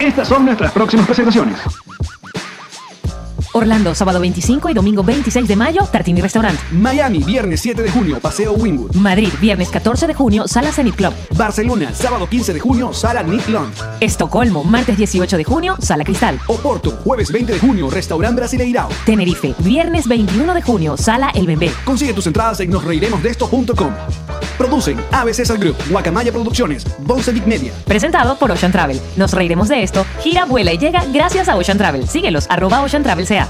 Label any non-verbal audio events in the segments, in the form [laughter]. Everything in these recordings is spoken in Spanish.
Estas son nuestras próximas presentaciones. Orlando, sábado 25 y domingo 26 de mayo, Tartini Restaurant. Miami, viernes 7 de junio, Paseo Wynwood. Madrid, viernes 14 de junio, Sala Zenit Club. Barcelona, sábado 15 de junio, Sala Nick Lounge. Estocolmo, martes 18 de junio, Sala Cristal. Oporto, jueves 20 de junio, Restaurant Brasileirao. Tenerife, viernes 21 de junio, Sala El Bembé. Consigue tus entradas en nosreiremosdeesto.com. Producen ABC Sal Group, Guacamaya Producciones, Bonsevic Media. Presentado por Ocean Travel. Nos reiremos de esto. Gira, vuela y llega gracias a Ocean Travel. Síguelos, arroba Ocean Travel sea.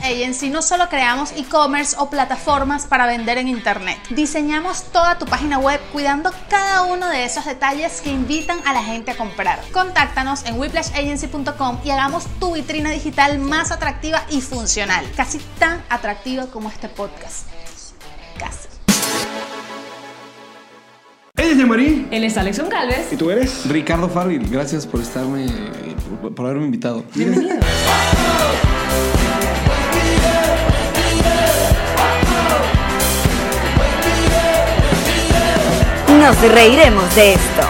Agency no solo creamos e-commerce o plataformas para vender en internet, diseñamos toda tu página web cuidando cada uno de esos detalles que invitan a la gente a comprar. Contáctanos en whiplashagency.com y hagamos tu vitrina digital más atractiva y funcional, casi tan atractiva como este podcast. Casi. Ella es Yamari. Él es Alexon Galvez. ¿Y tú eres? Ricardo Farril, gracias por estarme, por- por haberme invitado. Bienvenido. [laughs] Nos reiremos de esto.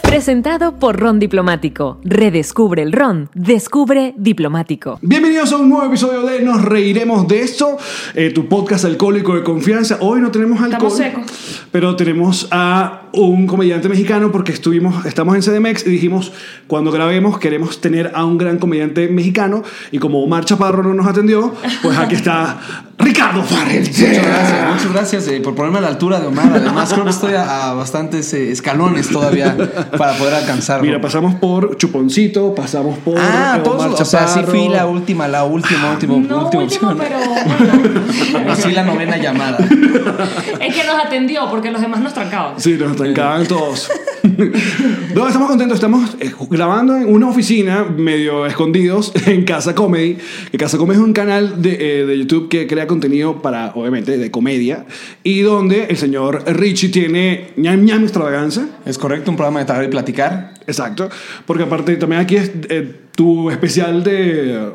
Presentado por Ron Diplomático. Redescubre el Ron. Descubre Diplomático. Bienvenidos a un nuevo episodio de Nos Reiremos de Esto, eh, tu podcast alcohólico de confianza. Hoy no tenemos alcohol, secos. pero tenemos a un comediante mexicano porque estuvimos, estamos en CDMX y dijimos, cuando grabemos queremos tener a un gran comediante mexicano y como Omar Chaparro no nos atendió, pues aquí está Ricardo Farrell. Muchas gracias, muchas gracias eh, por ponerme a la altura de Omar. Además, creo que estoy a, a bastantes eh, escalones todavía para poder alcanzarlo. Mira, pasamos por Chuponcito, pasamos por ah, eh, todos, Omar o sea, sí Chaparro. fui la última, la última, última, No última último, opción. pero [laughs] bueno, la novena llamada. es que nos atendió porque los demás nos trancaban. Sí, nos trancaban todos. [laughs] no, estamos contentos. Estamos eh, grabando en una oficina medio escondidos [laughs] en Casa Comedy. Que Casa Comedy es un canal de, eh, de YouTube que crea contenido para, obviamente, de comedia. Y donde el señor Richie tiene ñam ñam extravaganza. Es correcto, un programa de tragar y platicar. Exacto. Porque aparte también aquí es eh, tu especial de...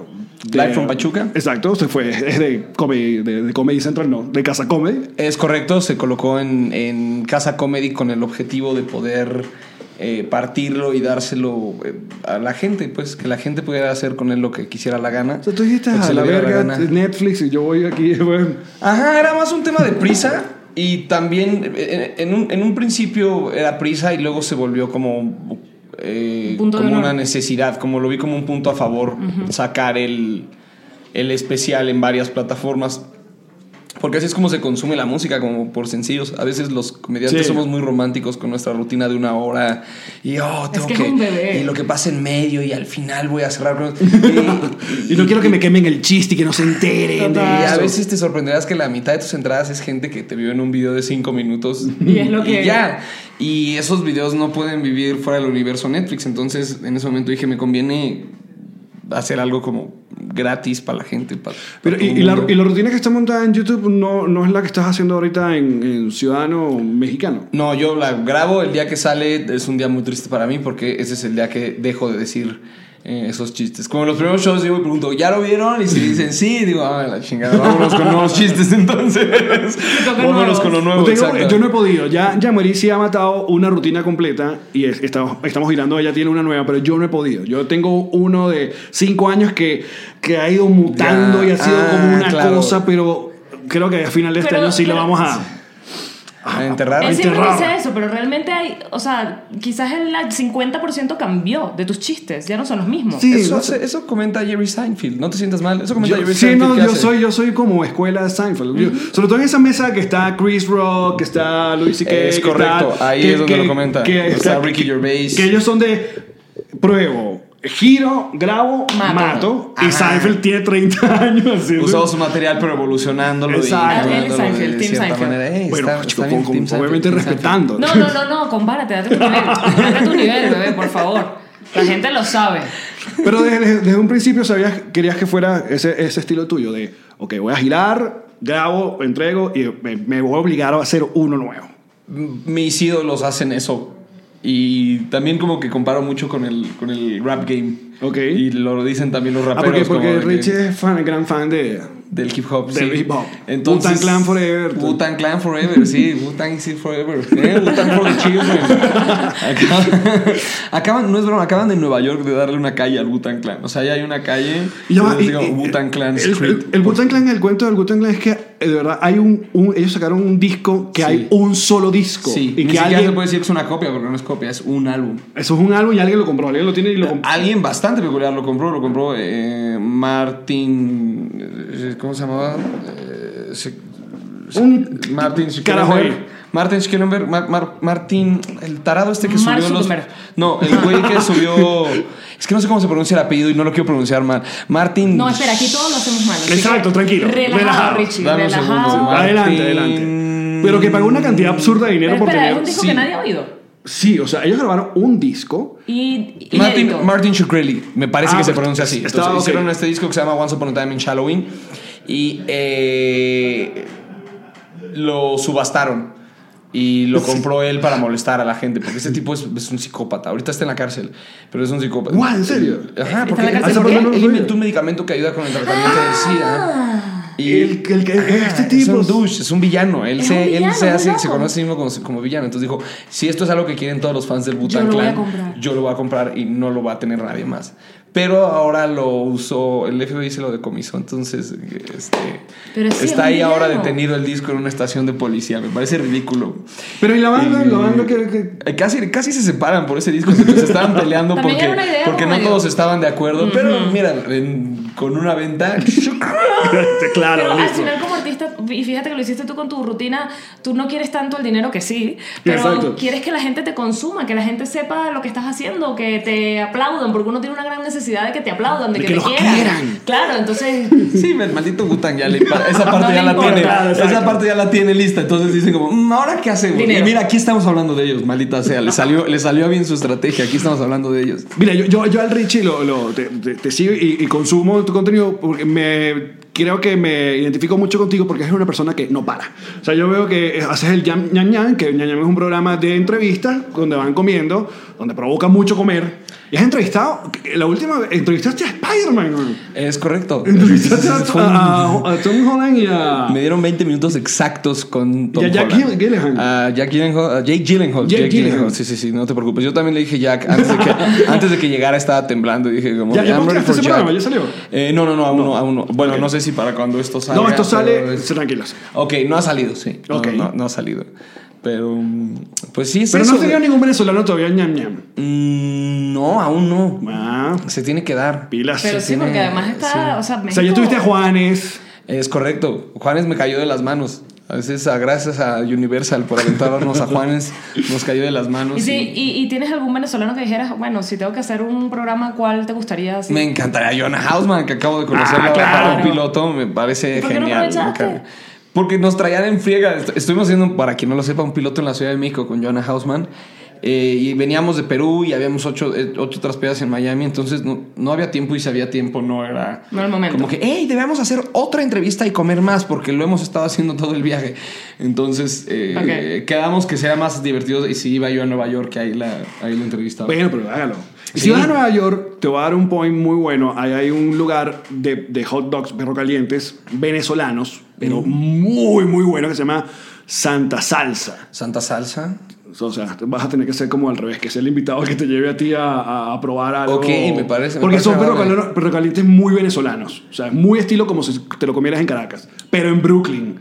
Live from Pachuca. Exacto, se fue, es [laughs] de Comedy, de, de Comedy Central, no, de Casa Comedy. Es correcto, se colocó en, en Casa Comedy con el objetivo de poder eh, partirlo y dárselo eh, a la gente, pues que la gente pudiera hacer con él lo que quisiera la gana. O sea, tú dijiste a la verga. Netflix y yo voy aquí, [laughs] bueno. Ajá, era más un tema de prisa y también eh, en un, en un principio era prisa y luego se volvió como, eh, Punto como una necesidad, como lo vi como un punto a favor, sacar el, el especial en varias plataformas. Porque así es como se consume la música, como por sencillos. A veces los comediantes Sí. somos muy románticos con nuestra rutina de una hora. Y oh, tengo que es un bebé. Y lo que pasa en medio y al final voy a cerrar. con- [laughs] Y no quiero que me quemen el chiste y que no se enteren de y a veces te sorprenderás que la mitad de tus entradas es gente que te vio en un video de 5 minutos. [laughs] Y es lo que- ya. Y esos videos no pueden vivir fuera del universo Netflix. Entonces, en ese momento dije, me conviene hacer algo como gratis para la gente. para- Pero, para y, y la, y la rutina que está montada en YouTube no, no es la que estás haciendo ahorita en, en Ciudadano Mexicano. No, yo la grabo el día que sale. Es un día muy triste para mí porque ese es el día que dejo de decir eh, esos chistes. Como en los primeros shows, yo me pregunto, ¿ya lo vieron? Y si dicen sí, digo, ah, la chingada, vámonos con nuevos chistes entonces. [laughs] vámonos nuevos. con lo nuevo. Te digo, exacto. yo no he podido. Ya, ya Marí sí ha matado una rutina completa y es- estamos, estamos girando. Ella tiene una nueva, pero yo no he podido. Yo tengo uno de cinco años que, que ha ido mutando Ya, y ha sido ah, como una claro. cosa, pero creo que a final de este Pero- año sí lo vamos a. A [laughs] enterrar. Él siempre dice eso, pero realmente hay, o sea, quizás el 50% cambió de tus chistes, ya no son los mismos. Sí, Eso, no hace- eso comenta Jerry Seinfeld. No te sientas mal. Eso comenta Yo, Jerry sí, Seinfeld. no, que yo hace. soy, yo soy como escuela de Seinfeld. Yo- sobre todo en esa mesa que está Chris Rock, que está Louis C.K. Es correcto, está- ahí que- es donde que- lo comenta. que Está Ricky Gervais. Que ellos son de pruebo, Giro, grabo, mato. Mato. y. Seinfeld tiene 30 [laughs] años haciendo. Su material, pero evolucionándolo. Exacto. Y Seinfeld, Team Seinfeld. bueno, está- chico, está bien, con- Team con- Seinfeld, obviamente respetando. No, no, no, no, compárate, date tu nivel. Date tu nivel, bebé, por favor. La gente lo sabe. Pero desde, desde un principio sabías, querías que fuera ese, ese estilo tuyo de, ok, voy a girar, grabo, entrego y me, me voy a obligar a hacer uno nuevo. Mis ídolos hacen eso. Y también como que comparo mucho con el, con el rap game. Ok. Y lo dicen también los Ah, raperos. porque, porque como de que- es fan, gran fan de... Del hip hop, Del sí. hip hop. Entonces, Wu-Tang Clan forever. Wu-Tang Clan forever, sí. [laughs] Wu-Tang is it forever. Eh, Wu-Tang for the children. Acaban, acaban- no es broma, acaban de Nueva York de darle una calle al Wu-Tang Clan. O sea, ya hay una calle. Y que y- digo, y- Wu-Tang Clan el, Street. el, el Wu-Tang Clan, el cuento del Wu-Tang Clan es que eh, de verdad hay un, un- ellos sacaron un disco que Sí. hay un solo disco Sí, y ni que siquiera se alguien puede decir que es una copia porque no es copia, es un álbum. eso es un álbum y alguien lo compró, alguien lo tiene y lo compró. Alguien bastante peculiar lo compró, lo compró eh, Martin. eh, ¿Cómo se llamaba? Eh, se- se- Un Martin. Martin Schkellenberg, Mar- Mar- Martin, el tarado este que subió los. No, el güey que subió. Es que no sé cómo se pronuncia el apellido y no lo quiero pronunciar mal. Martin. No, espera, aquí todos lo hacemos mal. Exacto, que tranquilo, Relajado, relajado. Richie. Dame un relajado. segundo. adelante, adelante. Pero que pagó una cantidad absurda de dinero Pero por espera, es tener un disco sí. que nadie ha oído. Sí, o sea, ellos grabaron un disco Y, Martin. Martin Shkreli, me parece Ah, que se pronuncia así. estaba Entonces, ok. hicieron este disco que se llama Once Upon a Time in Halloween y eh, lo subastaron. Y lo [laughs] compró él para molestar a la gente, porque ese tipo es, es un psicópata. Ahorita está en la cárcel, pero es un psicópata. Guau, ¿en serio? Ajá, ¿Está porque en la cárcel él- por qué? él, No lo inventó un medicamento que ayuda con el tratamiento del SIDA. Y El- el que- este es tipo un es- douche, es un villano. Él, se, un él villano, se, hace, se conoce a sí mismo como, como villano. Entonces dijo: Si esto es algo que quieren todos los fans del Yo Butan lo Clan, comprar. yo lo voy a comprar y no lo va a tener nadie más. Pero ahora lo usó, el FBI se lo decomisó. Entonces este, Pero sí, es está un ahí ahora villano. detenido el disco en una estación de policía. Me parece ridículo. Pero y la banda, Y- la banda que, que- Eh, Casi, casi se separan por ese disco. Se estaban [laughs] peleando porque, porque no todos estaban de acuerdo. Pero mira, en- con una venta. [laughs] claro, Pero al listo. final como y fíjate que lo hiciste tú con tu rutina, tú no quieres tanto el dinero que sí, pero Exacto. quieres que la gente te consuma, que la gente sepa lo que estás haciendo, que te aplaudan, porque uno tiene una gran necesidad de que te aplaudan, de, De que, que te los quieran. quieran. Claro, entonces... [laughs] Sí, el maldito Gutan ya le esa parte No ya la importa. tiene. Exacto. esa parte ya la tiene lista. Entonces dicen como, "Mm, ahora qué hacemos. Dinero. Y mira, aquí estamos hablando de ellos, maldita sea. Le salió, le salió bien su estrategia. Aquí estamos hablando de ellos. Mira, yo, yo, yo al Richie lo, lo- te, te- te sigo y, y consumo tu contenido porque me creo que me identifico mucho contigo porque eres una persona que no para. O sea, yo veo que haces el Ñam Ñam, que Ñam Ñam es un programa de entrevistas donde van comiendo, donde provoca mucho comer. Y has entrevistado, la última vez, entrevistaste a Spider-Man. man. Es correcto. Entrevistaste [laughs] a, Tom Holland y a... Me dieron 20 minutos exactos con Tom Y a Jack Holland. Gyllenhaal. A Jack Gyllenhaal. a Jake Gyllenhaal. Jake Jake Gyllenhaal. Gyllenhaal. Sí, sí, sí, no te preocupes. Yo también le dije Jack antes de que, [laughs] antes de que llegara estaba temblando. y Dije como, ¿Ya- ya programa? ¿Ya salió? Eh, no, no, no, aún no, aún no. Bueno, no sé si para cuando esto salga. no, esto sale... pero Tranquilos. Ok, no ha salido, sí. No. No, no ha salido. Pero, mm, pues sí, es Pero eso. no has tenido ningún venezolano todavía Ñam Ñam. Mm, no, aún no. Ah, Se tiene que dar. pilas. Pero sí, tiene- porque además está, o sea, O sea, ya México- tuviste a Juanes. Es correcto. Juanes me cayó de las manos. A veces, a- gracias a Universal por aventarnos a [laughs] Juanes, nos cayó de las manos. Y, sí, y- y, y tienes algún venezolano que dijeras, bueno, si tengo que hacer un programa, ¿cuál te gustaría? Me encantaría Jonah Hausman, que acabo de conocer Ah, claro. un piloto. Me parece ¿Y por qué no genial. encanta. Porque nos traían en friega. Est- Estuvimos haciendo, para quien no lo sepa, un piloto en la Ciudad de México con Jonah Hausman. Eh, y veníamos de Perú y habíamos ocho, eh, ocho otras pedas en Miami. Entonces no, no había tiempo y si había tiempo no era. No era el momento. Como que, hey, debemos hacer otra entrevista y comer más porque lo hemos estado haciendo todo el viaje. Entonces eh, quedamos que sea más divertido y si iba yo a Nueva York, que ahí la, ahí la entrevistaba. Bueno, pero hágalo. Sí. si vas a Nueva York, te voy a dar un point muy bueno. Ahí hay un lugar de, de hot dogs perro calientes venezolanos, pero muy, muy bueno, que se llama Santa Salsa. Santa Salsa. O sea, vas a tener que ser como al revés, que sea el invitado que te lleve a ti a, a- a probar algo. Ok, me parece- me Porque parece son perro, perro calientes muy venezolanos. O sea, muy estilo como si te lo comieras en Caracas, pero en Brooklyn.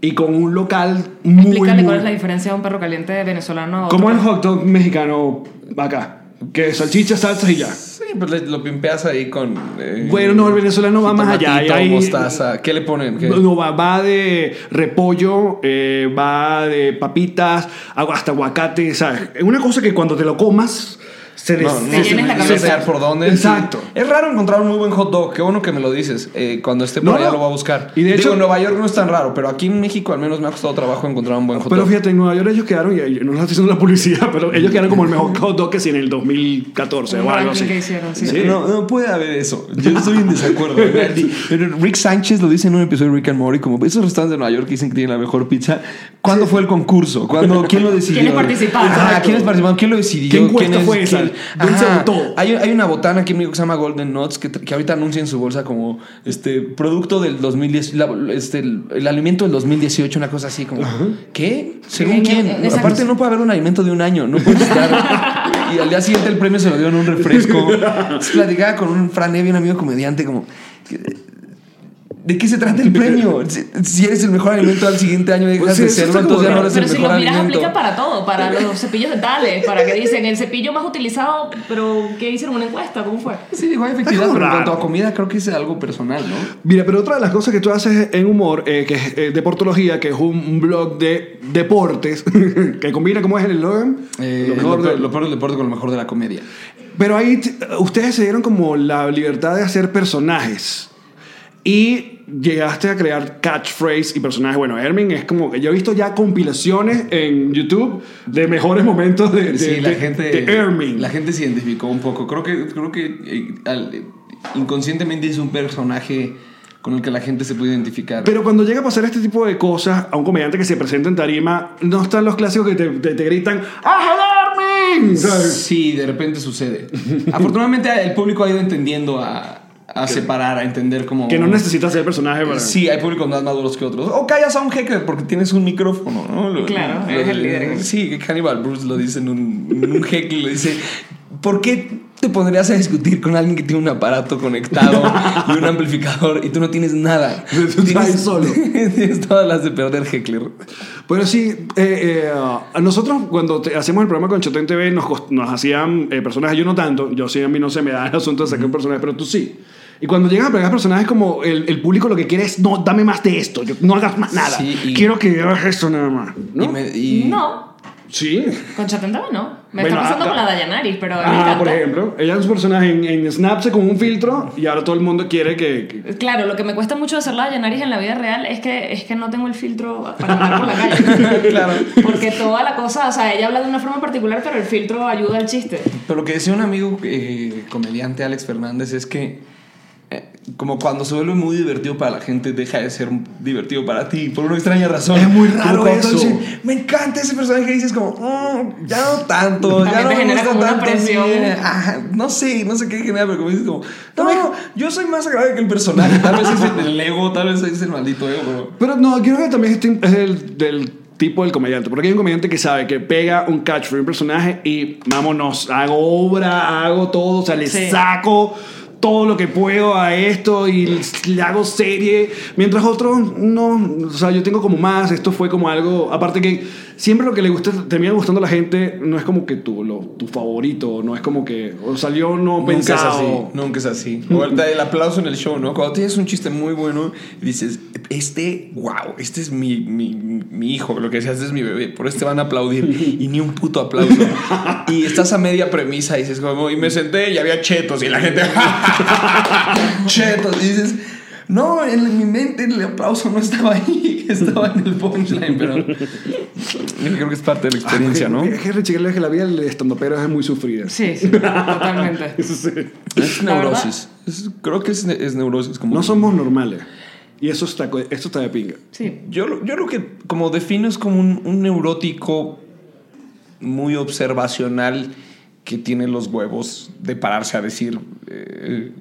Y con un local muy, Explícale muy... cuál es la diferencia de un perro caliente venezolano a otro. Como el hot dog mexicano acá. Que salchicha, salsas y ya. Sí, pues lo pimpeas ahí con. eh, Bueno, no, el venezolano va más allá. Hay- mostaza. ¿Qué le ponen? ¿Qué? No, va, va de repollo, eh, va de papitas, hasta aguacate, ¿sabes? Es una cosa que cuando te lo comas, se les No, no, la cabeza. sé por dónde. Exacto. Sí. Es raro encontrar un muy buen hot dog. Qué bueno que me lo dices. Eh, cuando esté por No, allá no. lo voy a buscar. Y de Digo, hecho- en Nueva York no es tan raro, pero aquí en México al menos me ha costado trabajo encontrar un buen hot Pero dog. fíjate, en Nueva York ellos quedaron, y no les estoy haciendo la publicidad, pero ellos quedaron como el mejor [laughs] hot dog que si en el 2014 Un o algo así. que hicieron, sí. No, no puede haber eso. Yo estoy en desacuerdo. [laughs] Pero Rick Sánchez lo dice en un episodio de Rick and Morty, como esos restaurantes de Nueva York que dicen que tienen la mejor pizza. ¿Cuándo fue el concurso? ¿Cuándo, ¿Quién lo [laughs] decidió? ¿Quiénes participaron? Ajá, ¿Quiénes participaron? ¿Quién lo decidió? ¿Qué encuesta ¿Quién es- fue esa? Hay, hay una botana aquí en México que se llama Golden Nuts que, que ahorita anuncia en su bolsa como este producto del 2010, la- este, el, el alimento del 2018, una cosa así como ¿qué? ¿Según En- quién? en-. Aparte no puede haber un alimento de un año, no puede estar y al día siguiente el premio se lo dieron un refresco. [laughs] Entonces, platicaba con un Fran un amigo comediante como ¿De qué se trata el premio? Si, si eres el mejor alimento al siguiente año dejas Pues sí, de serlo, entonces ya no eres Pero el si mejor lo miras, alimento. aplica para todo, para los cepillos dentales, para que dicen el cepillo más utilizado, pero ¿qué hicieron una encuesta? ¿Cómo fue? Sí, digo, hay efectividad, pero en cuanto a comida creo que es algo personal, ¿no? Mira, pero otra de las cosas que tú haces en humor, eh, que es eh, Deportología, que es un, un blog de deportes, [laughs] que combina, ¿cómo es el eslogan? Eh, Lo mejor peor, de- lo peor del deporte con lo mejor de la comedia. Pero ahí ustedes se dieron como la libertad de hacer personajes. Y llegaste a crear catchphrase y personajes. Bueno, Hermin es como que yo he visto ya compilaciones en YouTube de mejores momentos de, de, sí, la de- gente, de Hermin. la gente se identificó un poco. Creo que, creo que eh, al- eh, inconscientemente es un personaje con el que la gente se puede identificar. Pero cuando llega a pasar este tipo de cosas a un comediante que se presenta en tarima, no están los clásicos que te, te- te gritan ¡Ah, Hermin! Sí, de repente sucede. [laughs] Afortunadamente el público ha ido entendiendo a, a separar, a entender cómo... Que no necesitas ser personaje para... Sí, hay públicos más maduros que otros. O callas a un heckler porque tienes un micrófono, ¿no? Lo- Claro, lo- [laughs] es el líder. Sí, que Hannibal Bruce lo dice en un, en un heckler. Le dice, ¿por qué te pondrías a discutir con alguien que tiene un aparato conectado [laughs] y un amplificador y tú no tienes nada? [laughs] Tú estás ahí solo. tienes todas las de perder heckler. Pero sí, eh, eh, a nosotros cuando te- hacemos el programa con Chotén TV nos, nos hacían eh, personajes, yo no tanto, yo sí a mí no se me da el asunto de sacar un personaje, pero tú sí. Y cuando llegan a pegar personajes como el, el público lo que quiere es, no, dame más de esto, yo- no hagas más nada, Sí, y- quiero que hagas esto nada más. ¿no? Y me- y- No, Sí. con Chatentaba no. Me Bueno, está pasando ah, con la Dayanari, pero Ah, por ejemplo, ella es un personaje en, en Snapse con un filtro y ahora todo el mundo quiere que... que- Claro, lo que me cuesta mucho hacer la Dayanari en la vida real es que, es que no tengo el filtro para andar por la calle. [laughs] Claro. Porque toda la cosa, o sea, ella habla de una forma particular, pero el filtro ayuda al chiste. Pero lo que decía un amigo eh, comediante, Alex Fernández, es que como cuando se vuelve muy divertido para la gente, deja de ser divertido para ti, por una extraña razón. Es muy raro eso. me encanta ese personaje que dices como, "Mm, ya no tanto, ya no te genera como una tanto a mí". presión. Ajá, no sé, no sé qué genera, pero como dices como, no, yo soy más agradable que el personaje. [laughs] Tal vez es el ego, tal vez es el maldito ego, pero... Pero no, creo que también es el del tipo del comediante. Porque hay un comediante que sabe que pega un catch for un personaje y vámonos, hago obra, hago todo, o sea, le Sí. saco todo lo que puedo a esto y le hago serie. Mientras otros, no, o sea, yo tengo como más, esto fue como algo, aparte que siempre lo que le gusta, termina gustando a la gente, no es como que tu, lo, tu favorito, no es como que o salió no Nunca es pensado. así, nunca es así. O el, el aplauso en el show, ¿no? Cuando tienes un chiste muy bueno dices, este, wow, este es mi, mi, mi hijo, lo que decías, este es mi bebé, por este van a aplaudir y ni un puto aplauso. y estás a media premisa y dices, como, y me senté y había chetos y la gente, [laughs] [laughs] chetos, y dices, no, en mi mente el aplauso no estaba ahí, [laughs] estaba en el punchline, pero creo que es parte de la experiencia, ¿no? Es que Richie Gere, que la vida del estandopero es muy sufrida. Sí, sí, totalmente. [laughs] Eso sí. Es neurosis. Es- creo que es, es neurosis. Como No somos normales. Y eso está, esto está de pinga. Sí. Yo, lo- yo lo que como defino es como un, un neurótico muy observacional que tiene los huevos de pararse a decir eh,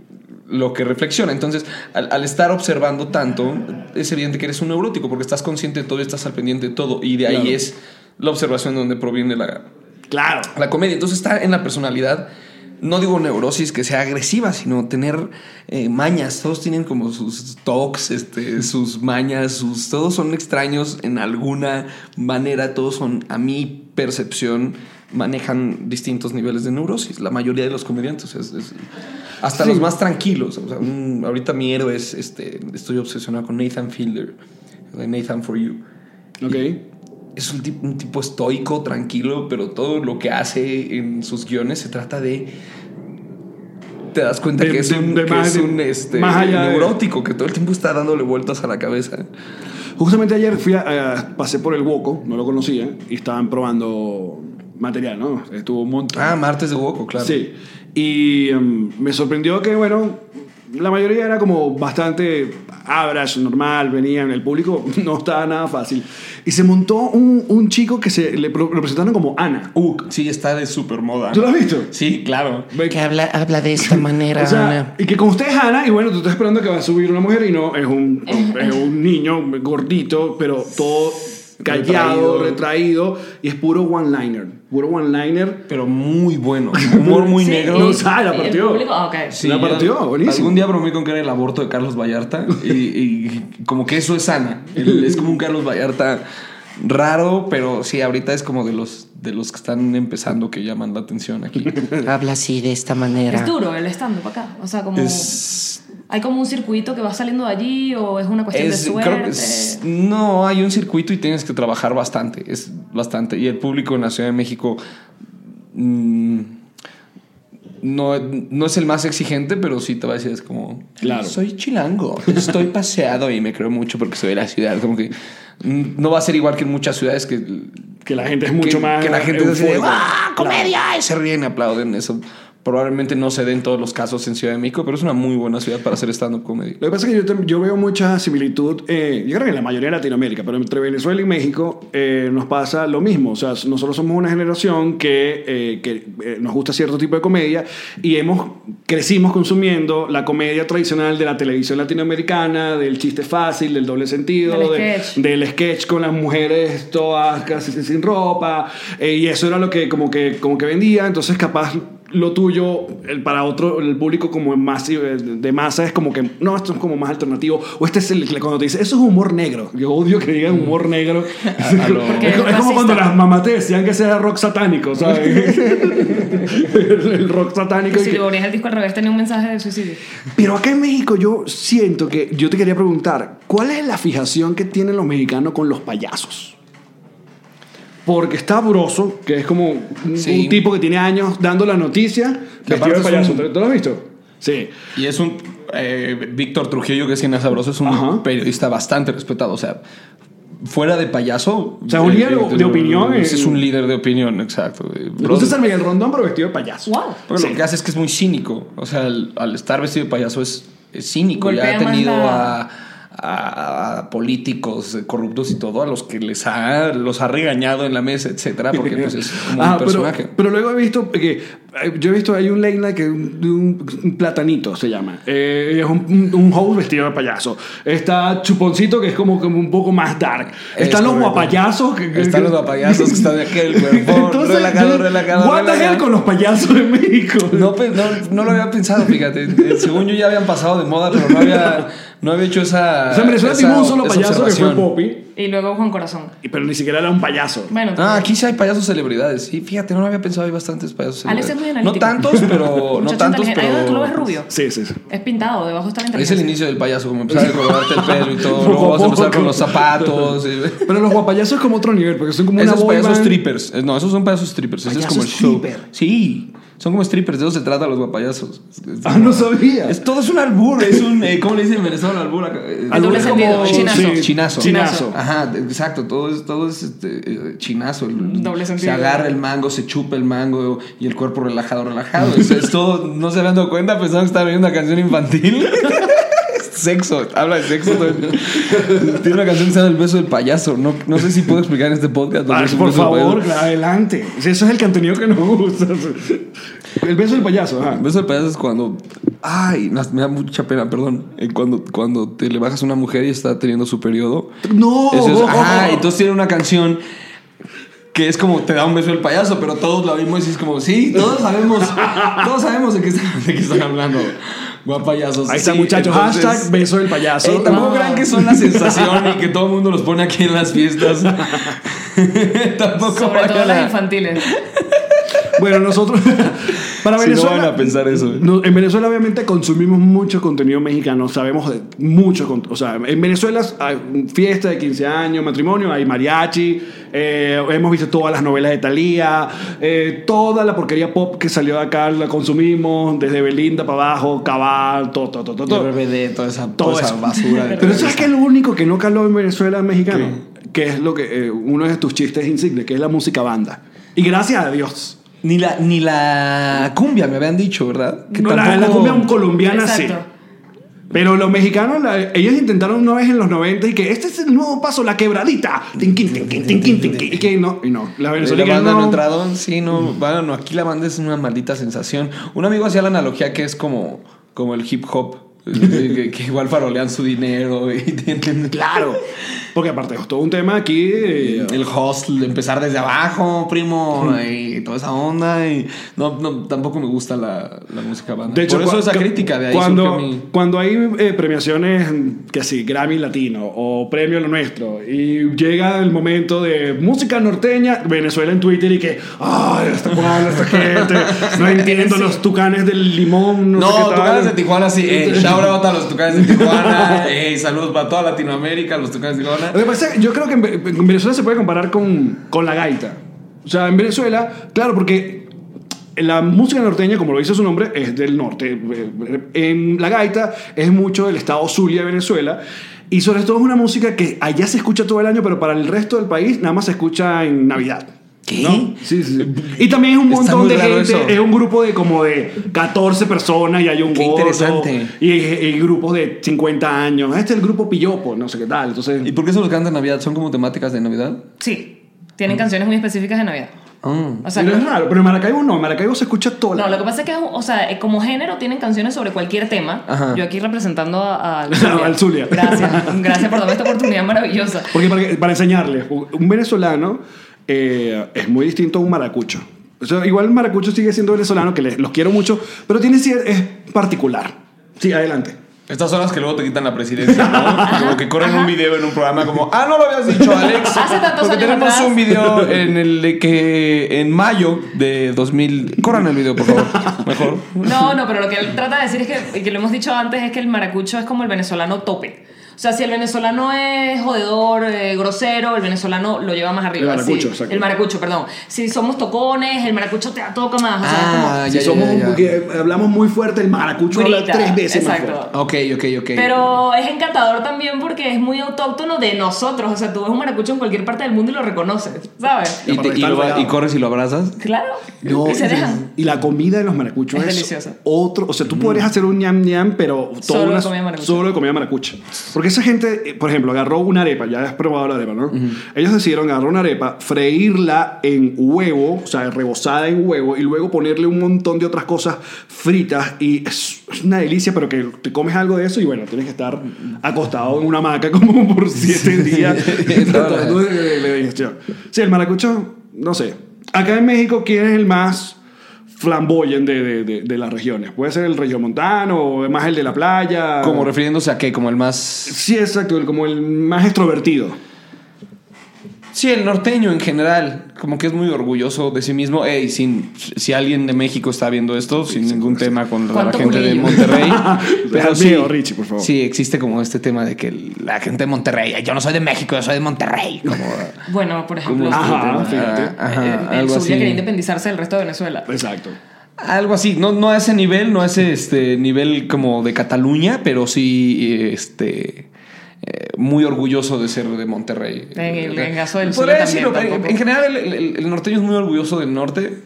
lo que reflexiona. Entonces, al, al estar observando tanto, es evidente que eres un neurótico porque estás consciente de todo y estás al pendiente de todo. Y de ahí Claro. es la observación donde proviene la, Claro. la comedia. Entonces está en la personalidad. No digo neurosis que sea agresiva, sino tener eh, mañas. Todos tienen como sus talks, este, sus mañas, sus. Todos son extraños en alguna manera. Todos son, a mi percepción, manejan distintos niveles de neurosis. La mayoría de los comediantes. es- es- hasta Sí. los más tranquilos. O sea, un- ahorita mi héroe es. Este, estoy obsesionado con Nathan Fielder. de Nathan for You. Ok. es un tipo, un tipo estoico, tranquilo, pero todo lo que hace en sus guiones se trata de. Te das cuenta De- que es de- un, de que es un, este, neurótico, que todo el tiempo está dándole vueltas a la cabeza. Justamente ayer fui a- a- pasé por el Woco, no lo conocía, y estaban probando material, ¿no? Estuvo un montón. Ah, martes de Woco, claro. Sí. Y em, me sorprendió que, bueno, la mayoría era como bastante average, normal, venían, el público [laughs] no estaba nada fácil. Y se montó un, un chico que se le pro- lo presentaron como Ana. Uh, sí, está de super moda. ¿Tú lo has visto? Sí, claro. Ve- Que habla, habla de esta [laughs] manera, O sea, Ana. y que con usted es Ana, y bueno, tú estás esperando que va a subir una mujer y no, es un, [laughs] es un niño gordito, pero todo callado, Retraído. retraído, y es puro one-liner. Puro one-liner. Pero muy bueno. [laughs] Humor muy Sí, negro. No sabe, la partió. público- ok. Sí, La partió, buenísimo. Algún día bromeé con que era el aborto de Carlos Vallarta y, y como que eso es sana. El- es como un Carlos Vallarta raro, pero sí, ahorita es como de los, de los que están empezando que llaman la atención aquí. Habla así, de esta manera. Es duro el stand-up acá. O sea, como. Es, ¿Hay como un circuito que va saliendo de allí o es una cuestión es- de suerte? creo que es- no, hay un circuito y tienes que trabajar bastante, es bastante. Y el público en la Ciudad de México mm, no, no es el más exigente, pero sí te va a decir, es como, Claro. soy chilango, estoy paseado y me creo mucho porque soy de la ciudad. Como que mm, no va a ser igual que en muchas ciudades que, Que la gente es mucho que- más Que la gente es así de, eufórica. ¡ah, comedia! Y se ríen y aplauden. Eso probablemente no se dé en todos los casos en Ciudad de México, pero es una muy buena ciudad para hacer stand-up comedy. Lo que pasa es que yo, veo mucha similitud, eh, yo creo que en la mayoría de Latinoamérica, pero entre Venezuela y México eh, nos pasa lo mismo. O sea, nosotros somos una generación que, eh, que eh, nos gusta cierto tipo de comedia y hemos crecimos consumiendo la comedia tradicional de la televisión latinoamericana, del chiste fácil, del doble sentido, Del de- sketch. del sketch con las mujeres todas casi sin ropa eh, y eso era lo que como que como que vendía. Entonces capaz lo tuyo el, para otro el público como más eh, de masa es como que no esto es como más alternativo o este es el cuando te dice eso es humor negro yo odio que digan humor negro [laughs] a lo- Porque es, es como- es como racista. cuando las mamás te decían que sea rock satánico ¿sabes? [laughs] el rock satánico y Si que- le ponías el disco al revés, tenía un mensaje de suicidio. pero acá en México yo siento que yo te quería preguntar, ¿cuál es la fijación que tienen los mexicanos con los payasos? Porque está Broso, que es como un, Sí. un tipo que tiene años dando la noticia, Que vestido de payaso. un- ¿Te, te lo has visto? Sí. Y es un. eh, Víctor Trujillo, que es quien es sabroso, es un Ajá. periodista bastante respetado. O sea, fuera de payaso. O sea, un líder de- de opinión Es, un líder de opinión, exacto. Eh, brother. gusta ser Miguel Rondón, pero vestido de payaso. ¡Wow! Porque Sí. lo que hace es que es muy cínico. O sea, al, al estar vestido de payaso es, es cínico. Golpea ya ha tenido la- a, a- a políticos eh, corruptos y todo, a los que les ha, los ha regañado en la mesa, etcétera, porque pues es como Ah, un pero, personaje. pero luego he visto que eh, yo he visto hay un late night que un, un- platanito se llama. Eh, es un, un- host vestido de payaso. Está chuponcito que es como, como un poco más dark. Es están los guapayazos que, que- Están los guapayazos que están de aquel [laughs] cuerpo, relajado, relajado, what the hell con los payasos de México No, pe- no, no lo había pensado, fíjate. Eh, Según yo ya habían pasado de moda, pero no había, no había hecho esa. o sea en Venezuela esa- tuvimos un solo payaso que fue. Poppy Y luego Juan Corazón. y- pero ni siquiera era un payaso Bueno, Ah, aquí sí hay payasos celebridades. Sí, fíjate, no lo había pensado. Hay bastantes payasos Alex celebridades. es muy no analítico. tantos, pero. [laughs] no tantos, pero. Ahí donde tú lo ves rubio. sí sí sí Es pintado, debajo está la Es el inicio del payaso, como empezar a colgarte el pelo y todo. [laughs] Luego vas a empezar con los zapatos. y- [laughs] pero los guapayazos es como otro nivel porque son como una Esos boy payasos band. strippers. Eh, No, esos son payasos strippers. Ese es como el show. Sí, son como strippers. De eso se trata los guapayazos. Es- es ah no sabía Es, todo es un albur, es un. eh, ¿Cómo le dicen en Venezuela al albur? acá? Eh, El doble Es sentido, como- chinazo. sí, Chinazo. chinazo Ajá, exacto, todo es, todo es este, eh, chinazo. el- Doble Se sentido. agarra el mango, se chupa el mango y el cuerpo relajado, relajado. Es, es todo, no se habían dado cuenta, pensaban que estaban viendo una canción infantil. [laughs] sexo, habla de sexo. [laughs] Tiene una canción que se llama El beso del payaso. No, no sé si puedo explicar en este podcast. Ah, es por favor, adelante. Eso es el contenido que nos gusta. El beso del payaso, ajá. El beso del payaso es cuando. Ay, me da mucha pena, perdón. Eh, Cuando, cuando te le bajas a una mujer y está teniendo su periodo. No. Eso es, ajá, entonces tiene una canción que es como te da un beso el payaso, pero todos la vimos y es como, sí, todos sabemos, todos sabemos de qué están, de qué están hablando. Guapayazos. Ahí está, Sí, muchachos. entonces- Hashtag beso del payaso. Eh, tampoco crean que son la sensación y que todo el mundo los pone aquí en las fiestas. [laughs] tampoco Sobre todo las infantiles. Bueno, nosotros, [laughs] Para Si no Venezuela, van a pensar eso. no, en Venezuela obviamente consumimos mucho contenido mexicano, sabemos de mucho, o sea, en Venezuela hay fiesta de 15 años, matrimonio, hay mariachi, eh, hemos visto todas las novelas de Thalía, eh, toda la porquería pop que salió de acá la consumimos, desde Belinda para abajo, Cabal, todo, todo, todo, todo. Todo RBD, toda esa, Todo toda esa eso. basura. de [laughs] Pero ¿sabes qué es lo único que no caló en Venezuela mexicano? Que es lo que eh, uno de tus chistes insignes, que es la música banda. Y gracias a Dios. Ni la, ni la cumbia me habían dicho, ¿verdad? Que No, la, la cumbia colombiana sí. Pero los mexicanos, la- ellos intentaron una vez en los 90 y que este es el nuevo paso, la quebradita. Tinquín, tinquín, tinquín, tinquín. Y que no, y no. La La venezolana banda no no. entraron, sí, no, bueno, aquí la banda es una maldita sensación. Un amigo hacía la analogía que es como, como el hip hop, que, que igual farolean su dinero y tienen Claro. Porque aparte es todo un tema aquí. eh, el hustle, empezar desde abajo, primo, y toda esa onda. Y no, no, tampoco me gusta la, la música banda. De hecho, Por eso esa crítica de ahí cuando, mi- cuando hay eh, premiaciones, que sí, Grammy Latino o Premio Lo Nuestro, y llega el momento de música norteña, Venezuela en Twitter y que, ay, esta cuadra, esta gente, [laughs] no entiendo los tucanes del limón, no, No, sé qué tal". Tucanes de Tijuana sí. Eh, [laughs] shout out a los Tucanes de Tijuana. [laughs] Ey, saludos para toda Latinoamérica, los Tucanes de Tijuana. Lo que pasa yo creo que en en Venezuela se puede comparar con, con la gaita. O sea, en Venezuela, claro, porque la música norteña, como lo dice su nombre, es del norte. En la gaita es mucho del estado Zulia de Venezuela. Y sobre todo es una música que allá se escucha todo el año, pero para el resto del país nada más se escucha en Navidad. ¿Qué? ¿no? Sí, sí, sí. Y también es un montón de gente, eso. es un grupo de como de 14 personas y hay un Qué gordo, interesante. Y, y grupos de 50 años. Este es el grupo Pillopo, no sé qué tal. Entonces, ¿Y por qué se los cantan en Navidad? ¿Son como temáticas de Navidad? Sí, tienen canciones muy específicas de Navidad. Ah. O sea, Pero es no, raro, pero en Maracaibo no, en Maracaibo se escucha todo. no, lo que pasa es que, o sea, eh, como género tienen canciones sobre cualquier tema. Ajá. Yo aquí representando a- al [laughs] Al Zulia. Gracias, gracias por darme esta oportunidad maravillosa. Porque para, para enseñarles, un venezolano eh, es muy distinto a un maracucho. O sea, igual el maracucho sigue siendo venezolano, que les- los quiero mucho, pero tiene es particular. Sí, adelante. Estas son las que luego te quitan la presidencia, ¿no? [laughs] Como que corren un video en un programa como, ah, no lo habías dicho, Alex. [laughs] Hace tantos Porque años tenemos atrás. un video [laughs] en el de que en mayo de 2000. Corran el video, por favor. Mejor. No, no, pero lo que él trata de decir es que, y que lo hemos dicho antes, es que el maracucho es como el venezolano tope. O sea, si el venezolano es jodedor, eh, grosero, el venezolano lo lleva más arriba. El maracucho, Sí, exacto. El maracucho, perdón. Si somos tocones, el maracucho te toca más. O sea, como- Ah, Si ya, ya, somos ya, ya. porque hablamos muy fuerte, el maracucho habla tres veces más exacto. fuerte. Ok, ok, ok. Pero es encantador también porque es muy autóctono de nosotros. O sea, tú ves un maracucho en cualquier parte del mundo y lo reconoces, ¿sabes? ¿Y, te- y lo va- y corres y lo abrazas? Claro. No, y se dejan. y la comida de los maracuchos Es es, deliciosa. otro. O sea, tú podrías hacer un ñam ñam, pero todo Solo de una- comida maracucha. solo de comida maracucha. Porque esa gente, eh, por ejemplo, agarró una arepa, ya has probado la arepa, ¿no? Ellos decidieron agarrar una arepa, freírla en huevo, o sea, rebozada en huevo, y luego ponerle un montón de otras cosas fritas. Y es, una delicia, pero que te comes algo de eso y bueno, tienes que estar acostado en una hamaca [laughs] como por siete días [laughs] tratando de, de- de digestión. Sí, el maracucho, no sé. Acá en México, ¿quién es el más flamboyant de, de, de- de las regiones? Puede ser el regiomontano o más el de la playa. Como refiriéndose a qué, como el más. Sí, exacto, el- como el más extrovertido. Sí, el norteño en general, como que es muy orgulloso de sí mismo. Ey, sin, si alguien de México está viendo esto, sin ningún tema con la ¿Cuánto gente de? Monterrey. [laughs] El video, Richie, por favor. Sí, existe como este tema de que la gente de Monterrey, yo no soy de México, yo soy de Monterrey. Como, [laughs] Bueno, por ejemplo, este Ajá, fíjate. Ah, ajá, el algo Zulia así. quería independizarse del resto de Venezuela. Exacto. Algo así, no, no a ese nivel, no a ese este, nivel como de Cataluña, pero sí este, eh, muy orgulloso de ser de Monterrey. En el- en caso del Zulia decirlo, también, en, general el, el- el norteño es muy orgulloso del norte,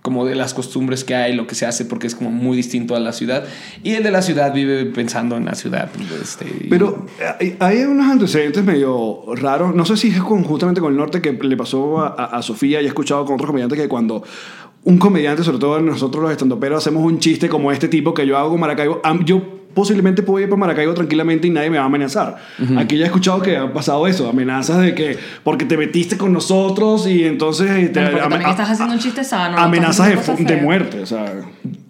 como de las costumbres que hay, lo que se hace, porque es como muy distinto a la ciudad. Y el de la ciudad vive pensando en la ciudad. este, y- Pero hay, hay unos antecedentes medio raros. No sé si es con, justamente con el norte que le pasó a, a- a Sofía y he escuchado con otros comediantes que cuando un comediante, sobre todo nosotros los estandoperos, hacemos un chiste como este tipo que yo hago con Maracaibo, yo posiblemente puedo ir para Maracaibo tranquilamente y nadie me va a amenazar. Aquí ya he escuchado que ha pasado eso, amenazas de que porque te metiste con nosotros y entonces eh, te Bueno, porque también estás haciendo un chiste sano. no amenazas de, de muerte. O sea,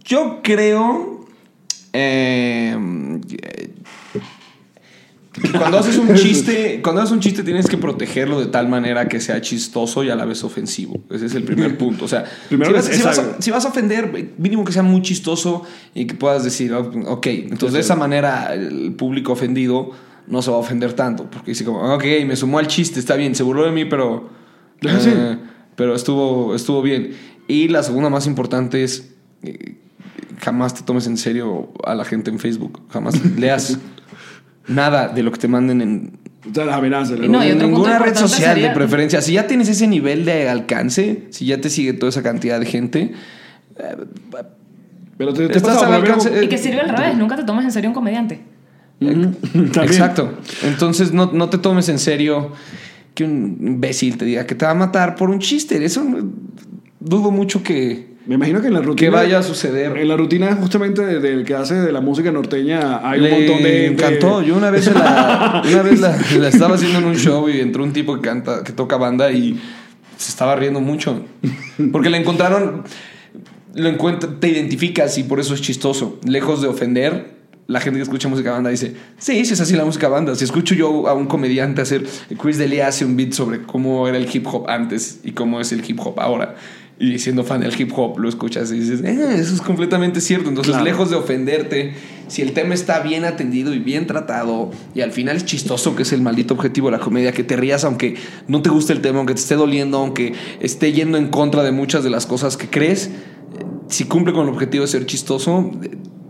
Yo creo. eh, cuando haces un [laughs] chiste, cuando haces un chiste tienes que protegerlo de tal manera que sea chistoso y a la vez ofensivo. Ese es el primer punto. O sea, [laughs] Primero si, vas, es si vas a, algo. si vas a ofender, mínimo que sea muy chistoso y que puedas decir, "Oh, ok, entonces de esa manera el público ofendido no se va a ofender tanto, porque dice como, ok, me sumó al chiste, está bien, se burló de mí, pero, [laughs] sí. eh, pero estuvo, estuvo bien. Y la segunda más importante es, eh, jamás te tomes en serio a la gente en Facebook, jamás leas nada de lo que te manden en, O sea, las amenazas. Y no, y en otro punto ninguna red social sería- de preferencia. Si ya tienes ese nivel de alcance, si ya te sigue toda esa cantidad de gente, Pero te, te Estás pasa, al alcance- Y que sirve al revés, nunca te tomes en serio un comediante. [laughs] Exacto. Entonces no, no te tomes en serio que un imbécil te diga que te va a matar por un chiste. Eso dudo mucho que, Me imagino que en la rutina. que vaya a suceder. En la rutina justamente de- del que hace de la música norteña hay Le un montón de. gente- encantó. Yo una vez, la, [laughs] una vez la, la estaba haciendo en un show y entró un tipo que canta, que toca banda y se estaba riendo mucho. Porque le encontraron, lo encuentra, te identificas y por eso es chistoso. Lejos de ofender, la gente que escucha música banda dice, sí, sí es así la música banda. Si escucho yo a un comediante hacer, Chris D'Elia hace un beat sobre cómo era el hip hop antes y cómo es el hip hop ahora. Y siendo fan del hip hop, lo escuchas y dices, eh, eso es completamente cierto. Entonces, Claro. lejos de ofenderte, si el tema está bien atendido y bien tratado, y al final es chistoso, que es el maldito objetivo de la comedia, que te rías aunque no te guste el tema, aunque te esté doliendo, aunque esté yendo en contra de muchas de las cosas que crees, si cumple con el objetivo de ser chistoso,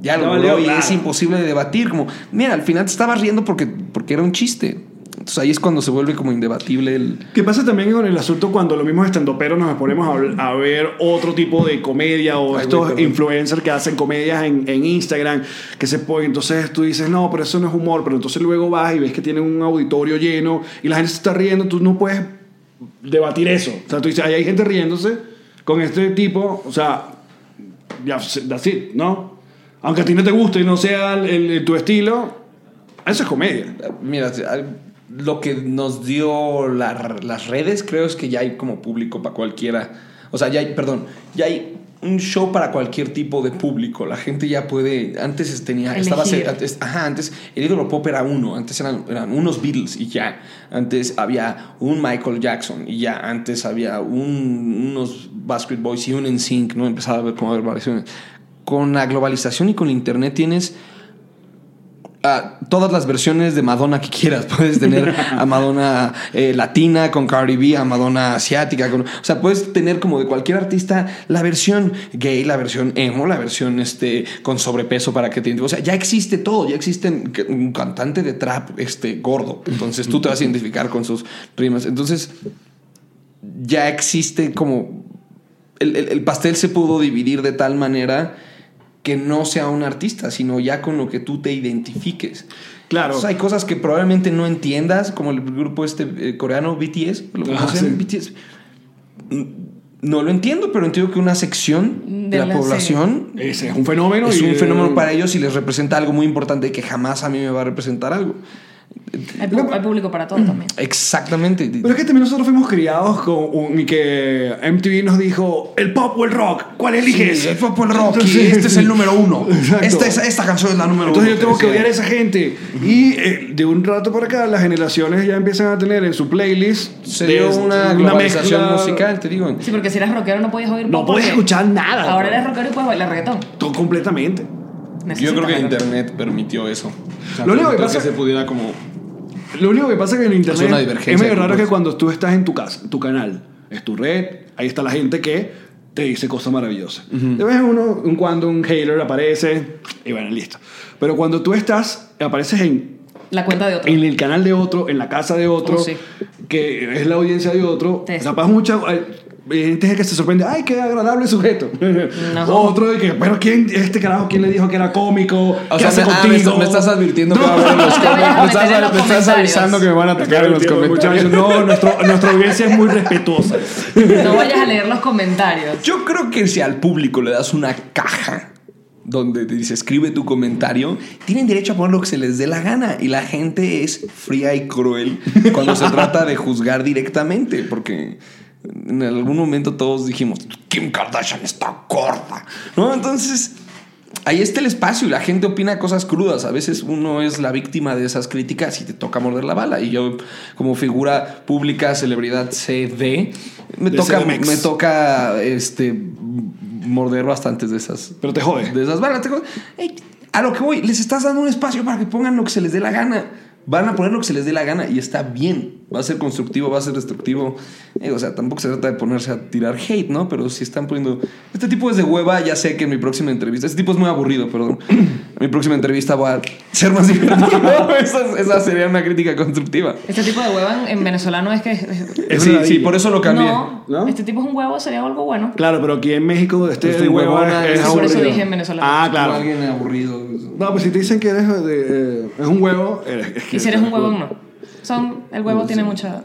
ya lo logró valió, y claro. es imposible de debatir. Como, mira, al final te estabas riendo porque, porque era un chiste. Entonces ahí es cuando se vuelve como indebatible el... ¿Qué pasa también con el asunto cuando los mismos estandoperos nos ponemos a, a ver otro tipo de comedia o Ay, estos influencers que hacen comedias en, en Instagram que se ponen, entonces tú dices, no, pero eso no es humor, pero entonces luego vas y ves que tienen un auditorio lleno y la gente se está riendo, tú no puedes debatir eso. O sea, tú dices, ahí hay gente riéndose con este tipo, o sea, ya, that's it, ¿no? Aunque a ti no te guste y no sea el- el- tu estilo, eso es comedia. Mira, lo que nos dio la- las redes creo es que ya hay como público para cualquiera. O sea, ya hay, perdón, ya hay un show para cualquier tipo de público. La gente ya puede. Antes tenía. Estaba, antes, ajá, antes el ídolo pop era uno. Antes eran, eran unos Beatles y ya. Antes había un Michael Jackson y ya. Antes había un- unos Basket Boys y un NSYNC. ¿no? Empezaba a ver como a ver variaciones. Con la globalización y con el internet tienes a todas las versiones de Madonna que quieras. [laughs] Puedes tener a Madonna eh, latina con Cardi B, a Madonna asiática. O sea, puedes tener como de cualquier artista la versión gay, la versión emo, la versión este, con sobrepeso para que te... O sea, ya existe todo. Ya existe un cantante de trap este, gordo. Entonces tú te vas a identificar con sus rimas. Entonces ya existe como... El- el pastel se pudo dividir de tal manera que no sea un artista, sino ya con lo que tú te identifiques. Claro. Hay cosas que probablemente no entiendas, como el grupo este eh, coreano BTS, ¿lo Ah, sí. BTS. Mm, No lo entiendo, pero entiendo que una sección de, De la, la- población es un fenómeno. es y- un fenómeno para ellos y les representa algo muy importante que jamás a mí me va a representar algo. Hay, hay público para todo también. Exactamente. Pero es que también nosotros fuimos criados con un, y que MTV nos dijo el pop o el rock, ¿cuál eliges? Sí, el pop o el rock, y Entonces- este es el número uno. [laughs] Esta, es- esta canción es la número Entonces uno. yo tengo que odiar a esa gente. Y eh, de un rato para acá, las generaciones ya empiezan a tener en su playlist Se dio una globalización mezcla- musical, te digo. Sí, porque si eras rockero no podías oír No porque escuchar nada. Ahora eres rockero y puedes bailar reggaetón. Todo completamente. Yo creo que internet permitió eso. O sea, Lo único que pasa- se pudiera como Lo único que pasa es que en internet Es una divergencia es medio raro que cuando tú estás en tu casa, tu canal, es tu red, ahí está la gente que te dice cosas maravillosas. De vez en uno, un cuando un hater aparece y bueno, listo. Pero cuando tú estás, apareces en, La cuenta de otro. en el canal de otro, en la casa de otro, Oh, sí. que es la audiencia de otro, Te- capaz mucha... gente que se sorprende, ay, qué agradable sujeto. [laughs] No. Otro de que, pero ¿quién, este carajo, quién le dijo que era cómico? O ¿Qué sea, hace me, ah, me contigo? estás- me estás advirtiendo que No. va a haber [laughs] los. Me estás, meter en los me estás avisando que me van a atacar en los comentarios. No, nuestro- [laughs] nuestra audiencia es muy respetuosa. No vayas a leer los comentarios. Yo creo que si al público le das una caja donde te dice escribe tu comentario, tienen derecho a poner lo que se les dé la gana. Y la gente es fría y cruel cuando se trata de juzgar directamente, porque en algún momento todos dijimos, Kim Kardashian está gorda. ¿No? Entonces, ahí está el espacio y la gente opina cosas crudas. A veces uno es la víctima de esas críticas y te toca morder la bala. Y yo, como figura pública, celebridad CD, me De toca, CDMX. me toca este, morder bastantes de esas. Pero te jode. De esas balas. Te jode. A lo que voy, les estás dando un espacio para que pongan lo que se les dé la gana. Van a poner lo que se les dé la gana y está bien. Va a ser constructivo, va a ser destructivo. Eh, o sea, tampoco se trata de ponerse a tirar hate, ¿no? Pero si están poniendo. Este tipo es de hueva, ya sé que en mi próxima entrevista. Este tipo es muy aburrido, perdón. En [clears throat] mi próxima entrevista voy a ser más [laughs] divertido. esa, esa sería una crítica constructiva. Este tipo de huevo en, en venezolano es que. Es sí, sí, ladilla. por eso lo cambié. No, ¿No? este tipo es un huevo, sería algo bueno. Claro, pero aquí en México este Es de un huevo huevona, es, es por eso aburrido. dije en venezolano. Ah, claro. alguien aburrido. No, pues si te dicen que eres de, eh, es un huevo, eres, es que Y si eres un huevo, no. Son, el huevo tiene mucha.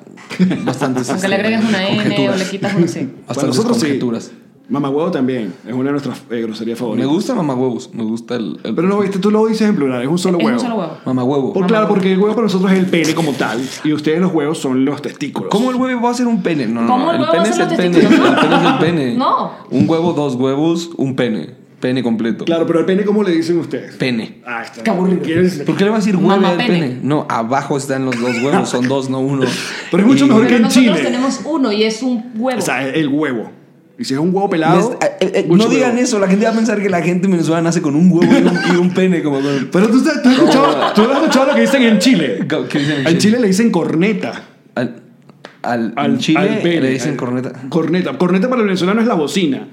Bastantes. Aunque le agregues una N o le quitas una C. Para Bastantes nosotros sí. conjeturas. Mamá huevo también es una de nuestras eh, groserías Me favoritas. gusta mamá huevos. Me gusta el, el Pero no, viste, tú lo dices en plural, es un solo Es huevo. un solo huevo. mamá huevo. Por, claro, porque el huevo para nosotros es el pene como tal y ustedes los huevos son los testículos. ¿Cómo el huevo va a ser un pene? No, no, ¿Cómo no. el huevo pene va a es ser el los pene. testículos? El pene es el pene. No. Un huevo, dos huevos, un pene. Pene completo. Claro, pero el pene, ¿cómo le dicen ustedes? Pene. Ah, está. Qué aburrido. ¿Quieres- ¿Por qué le va a decir huevo Mamá al pene. pene? No, abajo están los dos [laughs] huevos, son dos, no uno. Pero es mucho Y- mejor que Pero en nosotros Chile. tenemos uno y es un huevo. O sea, el huevo. Y si es un huevo pelado. es- eh, eh, mucho no digan huevo. eso, la gente va a pensar que la gente en Venezuela nace con un huevo y un, y un pene. Como con- Pero tú, tú has escuchado, tú has escuchado lo que dicen en Chile. ¿Qué dicen en En Chile? Chile le dicen corneta. Al, al, Al, en Chile al pene, le dicen al- corneta. Corneta. Corneta para el venezolano es la bocina.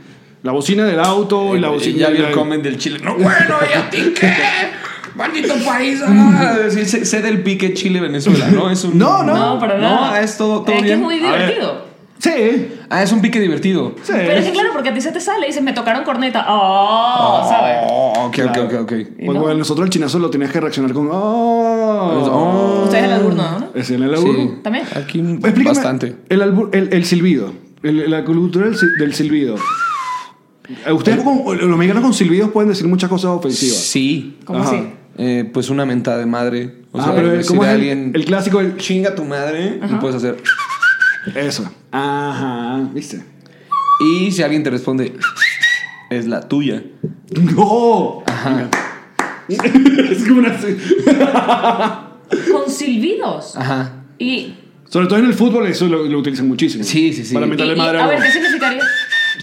La bocina del auto y la bocina. Eh, ya vi el del- comment del Chile. No, bueno, ¿y a ti qué? [laughs] Maldito país. ah". Sí, sé, sé del pique Chile-Venezuela, ¿no? Es un, No, no. no, para nada. No, es todo, todo es que bien. es muy divertido. Sí. Ah, es un pique divertido. Sí. Pero es que claro, porque a ti se te sale y dices, me tocaron corneta. Oh, ¿sabes? Oh, ok, Claro. ok, ok, ok. ¿Y Cuando no? nosotros el chinazo lo tenías que reaccionar con. ¡Oh! Oh. Ustedes el albur no. ¿Es en el albur? Sí. También. Aquí Explícame bastante. El, albur- el, el silbido. El- la cultura del, sil- del silbido. Eh, Ustedes, con- los mexicanos con silbidos pueden decir muchas cosas ofensivas. Sí. ¿Cómo Ajá. así? Eh, pues una mentada de madre. O Ah, sea, pero decirle ¿cómo es a el- alguien el clásico, el- chinga tu madre y puedes hacer. Eso. Ajá. ¿Viste? Y si alguien te responde, es la tuya. ¡No! Ajá. [laughs] es como una. Con silbidos. Ajá. Y, Sobre todo en el fútbol, eso lo, lo utilizan muchísimo. Sí, sí, sí. Para y- madre a a ver. ¿qué significaría?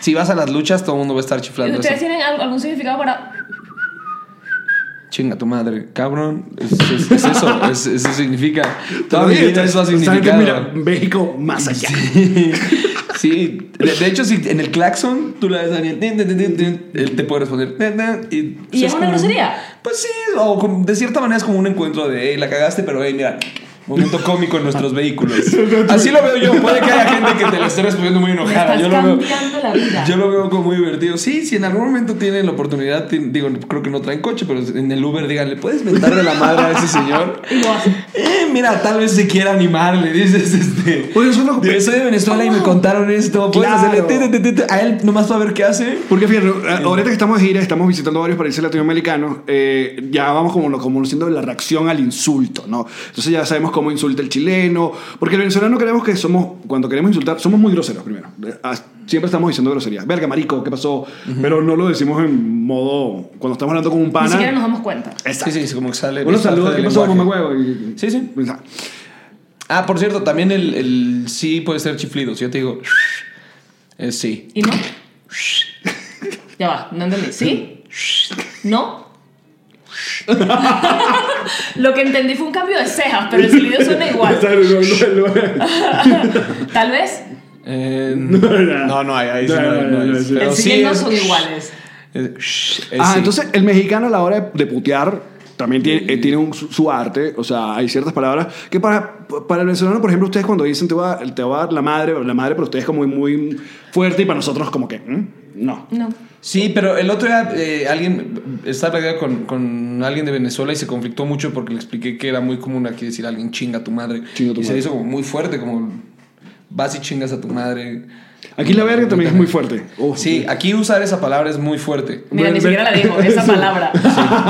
Si vas a las luchas, todo el mundo va a estar chiflando ¿Ustedes eso. tienen al- algún significado para.? Chinga tu madre, cabrón. Es, es- es eso, es- eso significa. Toda mi vida eso ha significado. Mira, México más allá. Sí, de, de hecho, si en el claxon tú le das a tin, él te puede responder. y ¿Y es una grosería? Pues sí, o como- de cierta manera es como un encuentro de, hey, la cagaste, pero hey, mira, momento cómico en nuestros vehículos. [laughs] Así lo veo yo. Puede que haya gente que te lo esté respondiendo muy enojada. estás Yo lo veo. la vida. Yo lo veo como muy divertido. Sí, si en algún momento tienen la oportunidad, digo, creo que no traen coche, pero en el Uber díganle, ¿puedes mentar de la madre a ese señor? Eh, mira, tal vez se quiera animar, le dices, este. Oye, eso es lo que- Yo soy de Venezuela y me contaron esto. Puedes Claro. hacerle ti, ti, ti, a él nomás para ver qué hace. Porque fíjate, eh, ahorita que estamos de gira, estamos visitando varios países latinoamericanos, eh, ya vamos como, como conociendo la reacción al insulto, ¿no? Entonces ya sabemos cómo insulta el chileno, porque el venezolano creemos que somos, cuando queremos insultar, somos muy groseros primero. Ah, Siempre estamos diciendo groserías. Verga, marico, ¿qué pasó? Pero no lo decimos en modo, cuando estamos hablando con un Ni pana. siquiera nos damos cuenta. Exacto. Sí, sí, como que sale. Parte saludos, ¿qué pasó, huevo? Y- Sí, sí. Ah, por cierto, también el, el sí puede ser chiflido. Si yo te digo, es sí. ¿Y no? [laughs] ya va, no entendí. ¿Sí? [laughs] ¿No? [laughs] Lo que entendí fue un cambio de cejas, pero el silbido suena [laughs] igual. [laughs] Tal vez Eh, no. no. Ahí sí No, el sí sí no son iguales. es- es Ah, sí. entonces el mexicano a la hora de, de putear también tiene, eh, tiene un- su, arte, o sea, hay ciertas palabras que para, para el venezolano, por ejemplo, ustedes cuando dicen te va, te va a dar la madre, la madre para ustedes es como muy, muy fuerte y para nosotros como que, no. No. Sí, pero el otro día eh, alguien estaba platicando con, con alguien de Venezuela y se conflictó mucho porque le expliqué que era muy común aquí decir a alguien chinga a tu madre. Chinga a tu y se madre. hizo como muy fuerte, como vas y chingas a tu madre. Aquí la verga también es muy fuerte. Oh, Sí, aquí usar esa palabra es muy fuerte. Mira, ni siquiera la dijo, esa palabra.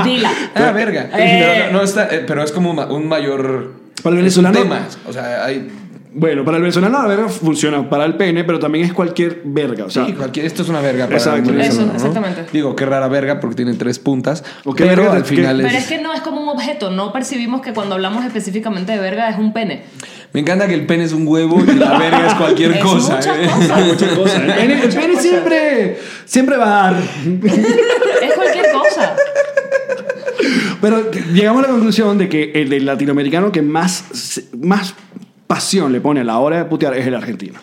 Dila. Ah, verga. Eh. Pero, no, no está, eh, pero es como un mayor Para el venezolano- tema. O sea, hay Bueno, para el venezolano la verga funciona para el pene, pero también es cualquier verga. O sea, Sí, cualquier, esto es una verga para Exacto. un venezolano, Eso, ¿no? exactamente. Digo, qué rara verga porque tiene tres puntas. ¿O qué verga pero te- al final qué- Pero es... es que no es como un objeto, no percibimos que cuando hablamos específicamente de verga es un pene. Me encanta que el pene es un huevo y la verga es cualquier [laughs] Es cosa. ¿eh? [laughs] El pene, el pene siempre, siempre va a dar. [laughs] Es cualquier cosa. Pero llegamos a la conclusión de que el del latinoamericano que más, más pasión le pone a la hora de putear es el argentino.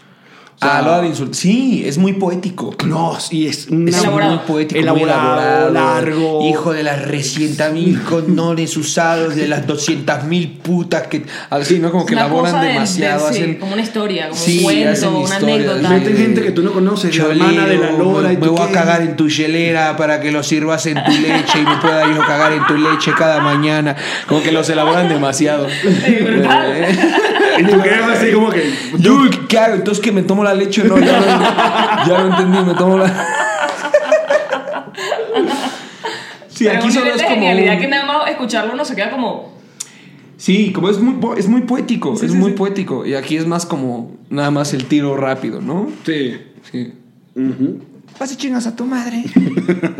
O sea, Ah, lo de insultar. Sí, es muy poético. No, y es una- Es Elaborado. muy poético, Elaborado, muy elaborado. largo. Hijo de las recientas mil condones usados, de las 200 mil putas que. Así, ¿no? Como que Una elaboran de- demasiado. de- sí, hacen... como una historia, como Sí, un cuento, hacen una anécdota. Meten gente que tú no conoces, la hermana de la Lora me, y tú me voy a cagar en tu hielera para que lo sirvas en tu leche y me pueda yo cagar en tu leche cada mañana. Como que los elaboran demasiado. Y tú quedas así como que. Yo, ¿qué hago? Entonces que me tomo la leche, no, ya lo, ya lo entendí, me tomo la. Sí, Pero aquí solo es como. genialidad un- que nada más escucharlo uno se queda como... Sí, como es muy, es muy poético, es muy poético. Y aquí es más como nada más el tiro rápido, ¿no? Sí. Sí. Vas y chingas a tu madre.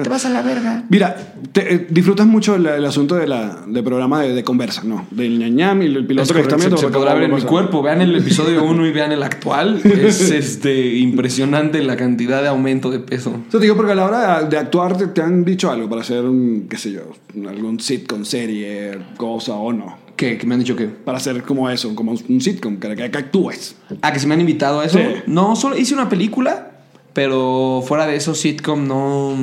Te vas a la verga. Mira, te- eh, disfrutas mucho el, el asunto de del programa de, de conversa, ¿no? Del ñañam y el piloto que está viendo. se, se podrá ver en mi cuerpo. Vean el episodio 1 y vean el actual. Es [laughs] este, impresionante la cantidad de aumento de peso. Eso te digo porque a la hora de, de actuar te, te han dicho algo para hacer un, qué sé yo, algún sitcom, serie, cosa o no. ¿Qué? ¿Qué me han dicho qué? Para hacer como eso, como un sitcom, que, que, que actúes. Ah, que se me han invitado a eso. Sí. No, solo hice una película, pero fuera de eso, sitcom no.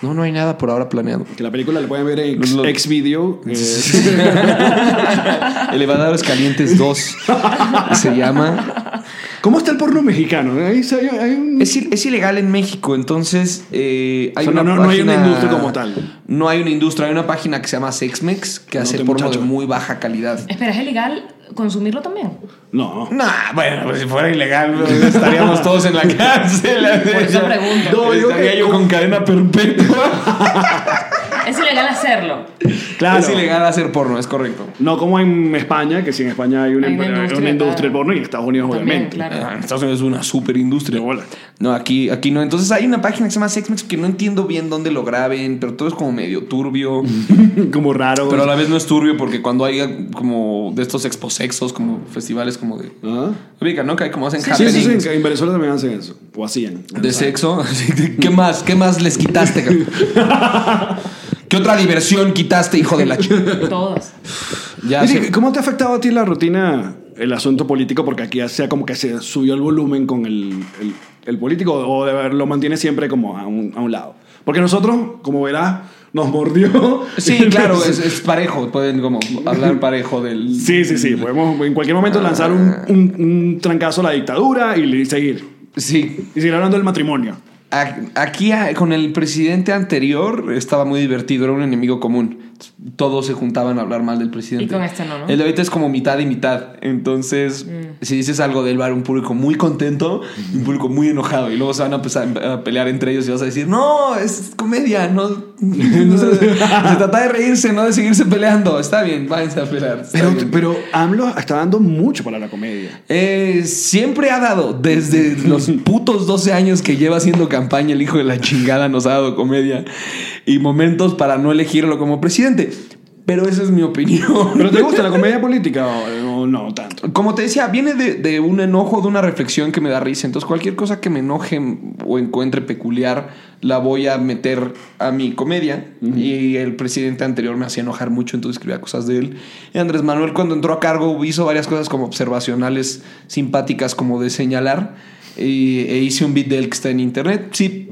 No, no hay nada por ahora planeado. Que la película la pueden ver en Lo- X Video. eh, [laughs] [laughs] Elevadores Calientes 2 [laughs] se llama. ¿Cómo está el porno mexicano? Ahí hay, hay un... Es, il- es ilegal en México, entonces eh, hay O sea, una no- hay una industria como tal. No hay una industria, hay una página que se llama Sexmex que hace porno muchacho. de muy baja calidad. Espera, ¿es ilegal consumirlo también? No. Nah, bueno, pues si fuera ilegal estaríamos todos en la [laughs] cárcel. Por eso pregunto. No, yo Estaría que- yo con cadena perpetua. [laughs] Es ilegal hacerlo. Claro. Es ilegal hacer porno, es correcto. No como en España, que si en España hay una, Hay una una industria, industria, claro. porno y en Estados Unidos También, obviamente. claro. En Estados Unidos es una super industria. No, aquí, aquí no. Entonces hay una página que se llama Sexmex que no entiendo bien dónde lo graben, pero todo es como medio turbio. [laughs] como raro. pero a la vez no es turbio porque cuando hay como de estos exposexos, como festivales como de... ¿Ah? Ubica, ¿no? Que hay como hacen Sí, sí, happenings sí, en Venezuela también hacen eso. O hacían. de sexo. [laughs] ¿Qué más? ¿Qué más les quitaste? [laughs] ¿Qué otra diversión quitaste, hijo de la ch... [laughs] Todas. Ya sé. ¿Cómo te ha afectado a ti la rutina, el asunto político? Porque aquí sea como que se subió el volumen con el, el- el político o de ver- lo mantiene siempre como a un, a un lado. Porque nosotros, como verás, nos mordió. Sí, [laughs] claro, es, es parejo. Pueden como hablar parejo del... Sí, sí, sí. Podemos en cualquier momento lanzar un, un- un trancazo a la dictadura y seguir. Sí, Y seguir hablando del matrimonio. Aquí con el presidente anterior estaba muy divertido, era un enemigo común. Todos se juntaban a hablar mal del presidente. Y con este no, ¿no? El de ahorita es como mitad y mitad. Entonces, si dices algo del bar, un público muy contento y un público muy enojado. Y luego se van a empezar a pelear entre ellos y vas a decir, no, es comedia, no, [laughs] no se, se trata de reírse, no de seguirse peleando. Está bien, váyanse a pelear. Pero, bien". pero AMLO está dando mucho para la comedia. Eh, siempre ha dado, desde [laughs] los putos 12 años que lleva haciendo campaña, el hijo de la chingada nos ha dado comedia y momentos para no elegirlo como presidente. Pero esa es mi opinión. ¿Pero te gusta la comedia política o, o no tanto? Como te decía, viene de, de un enojo, de una reflexión que me da risa. Entonces, cualquier cosa que me enoje o encuentre peculiar, la voy a meter a mi comedia. Y el presidente anterior me hacía enojar mucho, entonces escribía cosas de él. Y Andrés Manuel, cuando entró a cargo, hizo varias cosas como observacionales simpáticas, como de señalar. E hice un beat de él que está en internet. Sí.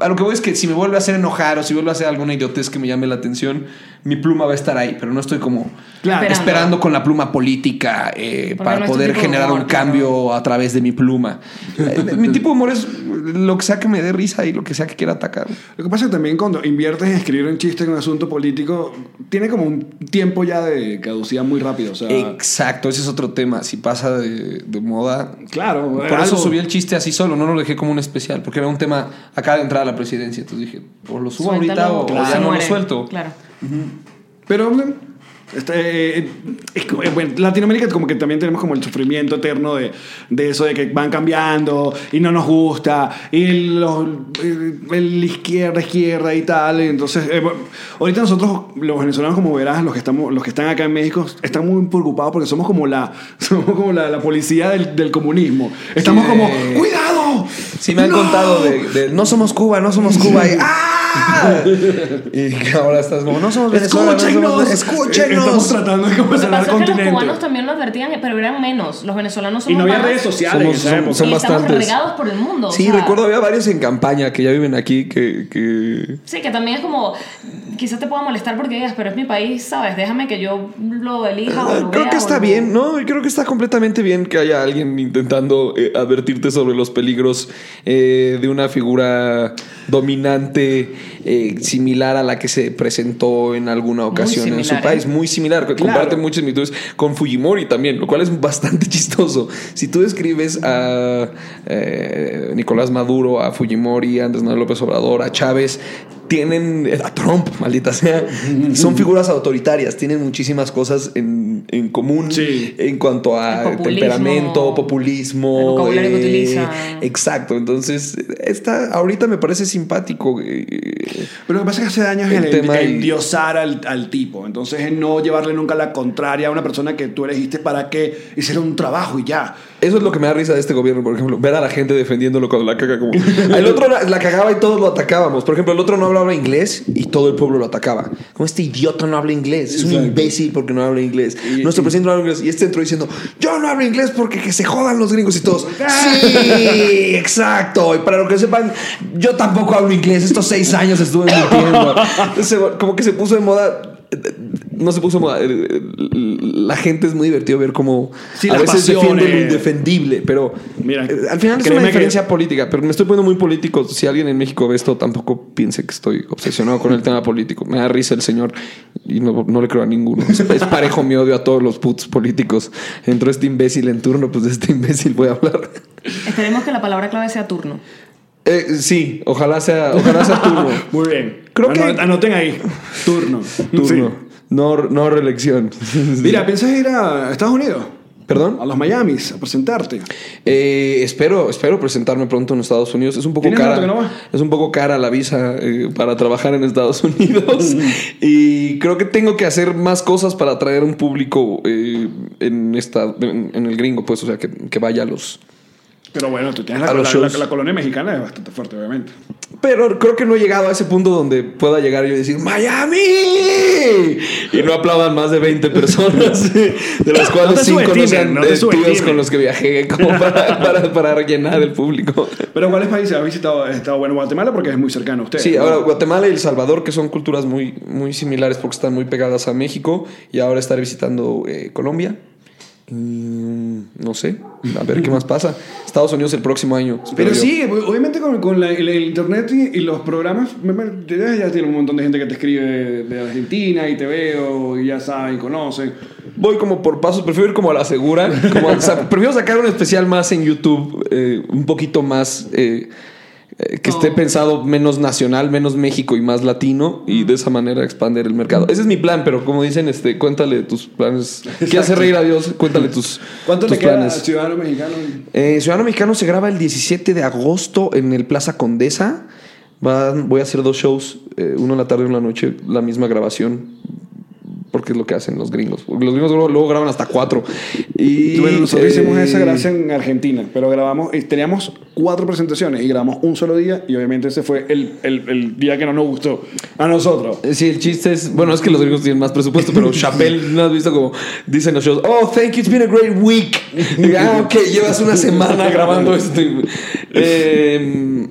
A lo que voy es que si me vuelve a hacer enojar o si vuelve a hacer alguna idiotez que me llame la atención, mi pluma va a estar ahí, pero no estoy como Claro. Esperando. esperando con la pluma política eh, para no es tu poder generar humor, un claro. cambio a través de mi pluma. Eh, mi tipo de humor es lo que sea que me dé risa y lo que sea que quiera atacar. Lo que pasa es que también cuando inviertes en escribir un chiste en un asunto político, tiene como un tiempo ya de caducidad muy rápido. O sea, Exacto, ese es otro tema. Si pasa de, de moda. claro. Por algo- eso subí el chiste así solo, no lo dejé como un especial, porque era un tema acá de entrada a la presidencia. Entonces dije, o lo subo ahorita Suéltalo, o, ya no lo suelto. Claro. Pero, Este, eh, es como- eh, bueno, Latinoamérica como que también tenemos como el sufrimiento eterno de, de eso de que van cambiando y no nos gusta y el, los- el- el izquierda izquierda y tal entonces eh, bueno, ahorita nosotros los venezolanos como verás los que estamos los que están acá en México están muy preocupados porque somos como la [laughs] somos como la, la policía del, del comunismo. Estamos Sí, como de- cuidado Sí, me han ¡No! contado de, de, no somos Cuba, no somos Cuba. Y, ¡ah! y ahora estás como, no somos Venezuela, no escúchenos somos- Eh, escúchenos. estamos tratando de es que los cubanos también lo advertían, pero eran menos. Los venezolanos somos y no había más. redes sociales Somos- esa son- y estamos bastantes. regados por el mundo. o Sí, sea, recuerdo había varios en campaña que ya viven aquí que, que Sí, que también es como, quizás te pueda molestar porque digas, pero es mi país, ¿sabes? Déjame que yo lo elija o lo Creo vea que o está lo- bien, ¿no? Creo que está completamente bien que haya alguien intentando eh, advertirte sobre los peligros eh, de una figura dominante eh, similar a la que se presentó en alguna ocasión en su similar, país, ¿eh? muy similar, que Claro. comparte muchas similitudes con Fujimori también, lo cual es bastante [laughs] chistoso. Si tú describes a eh, Nicolás Maduro, a Fujimori, a Andrés Manuel López Obrador, a Chávez, tienen eh, a Trump, maldita sea, [laughs] son figuras autoritarias, tienen muchísimas cosas en, en común Sí. en cuanto a El populismo, temperamento, populismo. el vocabulario que eh. Exacto, entonces está, ahorita me parece simpático. eh, Pero lo que pasa es que hace daño es El el, tema y- endiosar al, al tipo. Entonces, es no llevarle nunca la contraria a una persona que tú elegiste para que hiciera un trabajo y ya. Eso es lo que me da risa de este gobierno, por ejemplo, ver a la gente defendiéndolo cuando la caga como... [laughs] El otro la, la cagaba y todos lo atacábamos. Por ejemplo, el otro no hablaba inglés y todo el pueblo lo atacaba. Como este idiota no habla inglés, es un Exacto. imbécil porque no habla inglés. Y- Nuestro y- presidente no habla inglés y este entró diciendo, yo no hablo inglés porque que se jodan los gringos y todos. [laughs] Sí, exacto. Y para lo que sepan, yo tampoco hablo inglés. Estos seis años estuve mintiendo. [laughs] Entonces, como que se puso de moda. No se puso moda. La gente es muy divertido ver cómo Sí, a veces defiende lo pasiones. indefendible, pero Mira, eh, al final es una que- diferencia política. Pero me estoy poniendo muy político. Si alguien en México ve esto, tampoco piense que estoy obsesionado con el tema político. Me da risa el señor y no, no le creo a ninguno. Es, es parejo mi odio a todos los putos políticos. Entró este imbécil en turno, pues de este imbécil voy a hablar. Esperemos que la palabra clave sea turno. Eh, sí, ojalá sea, ojalá sea turno. [laughs] Muy bien. Creo que- Ano- Anoten ahí. Turno. turno. Sí. No, no reelección. [laughs] Mira, ¿piensas ir a Estados Unidos? ¿Perdón? A los Miamis a presentarte. Eh, espero, espero presentarme pronto en Estados Unidos. Es un poco ¿Tienes cara. no? Es un poco cara la visa eh, para trabajar en Estados [laughs] Unidos. y creo que tengo que hacer más cosas para atraer un público eh, en esta, en, en el gringo, pues, o sea, que, que vaya a los. Pero bueno, tú tienes la, la- la- la colonia mexicana es bastante fuerte, obviamente. Pero creo que no he llegado a ese punto donde pueda llegar yo y decir ¡Miami! Y no aplaudan más de 20 personas, [laughs] de las cuales te 5 no sean no tíos con los que viajé como para, [laughs] para, para rellenar el público. Pero ¿cuáles países has visitado? Estado bueno Guatemala porque es muy cercano a usted. Sí, ¿no? ahora Guatemala y El Salvador, que son culturas muy, muy similares porque están muy pegadas a México, y ahora estaré visitando eh, Colombia. Mm, no sé, a ver qué más pasa. Estados Unidos el próximo año. Pero yo. sí, obviamente con, con la- el, el internet y, y los programas, me- me- ya, ya tiene un montón de gente que te escribe de, de Argentina y te veo y ya saben, conocen. Voy como por pasos, prefiero ir como a la segura. Como, o sea, [laughs] prefiero sacar un especial más en YouTube, eh, un poquito más. eh, eh, que esté pensado menos nacional, menos México y más latino y de esa manera expandir el mercado. Ese es mi plan, pero como dicen, este, cuéntale tus planes. ¿Quieres hacer reír a Dios? Cuéntale tus, ¿Cuánto tus te queda planes. Ciudadano Mexicano? Eh, Ciudadano Mexicano se graba el 17 de agosto en el Plaza Condesa. Van- voy a hacer dos shows, eh, uno en la tarde y uno en la noche, la misma grabación. Porque es lo que hacen los gringos. Porque Los gringos luego, luego graban hasta cuatro. Y, Bueno, nosotros eh, hicimos esa gracia en Argentina, pero grabamos, y teníamos cuatro presentaciones y grabamos un solo día y obviamente ese fue el, el, el día que no nos gustó a nosotros. Eh, Sí, el chiste es, bueno, es que los gringos tienen más presupuesto, pero Chappelle, [laughs] ¿no has visto como dicen los shows? Oh, thank you, it's been a great week. Y, ah, ok, llevas una semana grabando esto. Eh,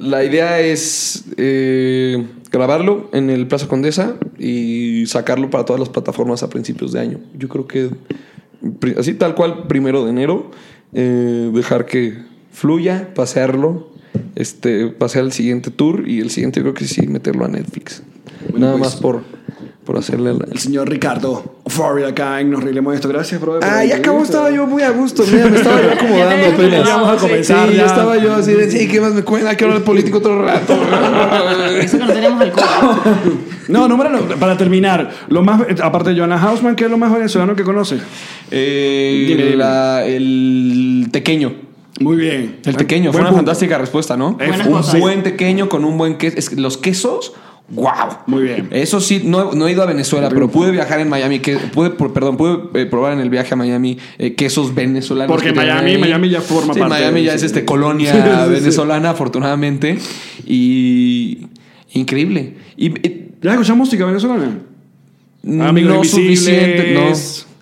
la idea es eh, grabarlo en el Plaza Condesa y sacarlo para todas las plataformas a principios de año. Yo creo que así tal cual, primero de enero, eh, dejar que fluya, pasearlo, este, pasear el siguiente tour y el siguiente yo creo que sí meterlo a Netflix. Bueno, Nada pues- más por, por hacerle la... El señor Ricardo Forri acá en Nos Reiremos de Esto. Gracias, bro. por la Ah, ya acabó, estaba yo muy a gusto, mira, me estaba yo acomodando Ya apenas. acomodado, Vamos a comenzar. Sí, ya. ya estaba yo así de, sí, ¿qué más me cuenta? Hay que hablar político otro rato. [laughs] Eso que no tenemos alcohol. No, número no, para terminar. Lo más, aparte de Joanna Hausman, ¿qué es lo más venezolano que conoces? Eh, Dime, dime. la- el tequeño. Muy bien. El tequeño, fue una punto. fantástica respuesta, ¿no? Buenas un cosas. buen tequeño con un buen queso. Es que los quesos, wow. Muy bien. Eso sí, no, no he ido a Venezuela, pero pude viajar en Miami. Que, pude, perdón, pude eh, probar en el viaje a Miami eh, quesos venezolanos. Porque Miami- ahí. Miami ya forma Sí, parte Miami de- ya es este colonia [laughs] Sí, sí, sí. venezolana, afortunadamente. Y increíble. Y, y- ¿Ya escuchas música venezolana? Amigos no Invisibles. suficiente, no.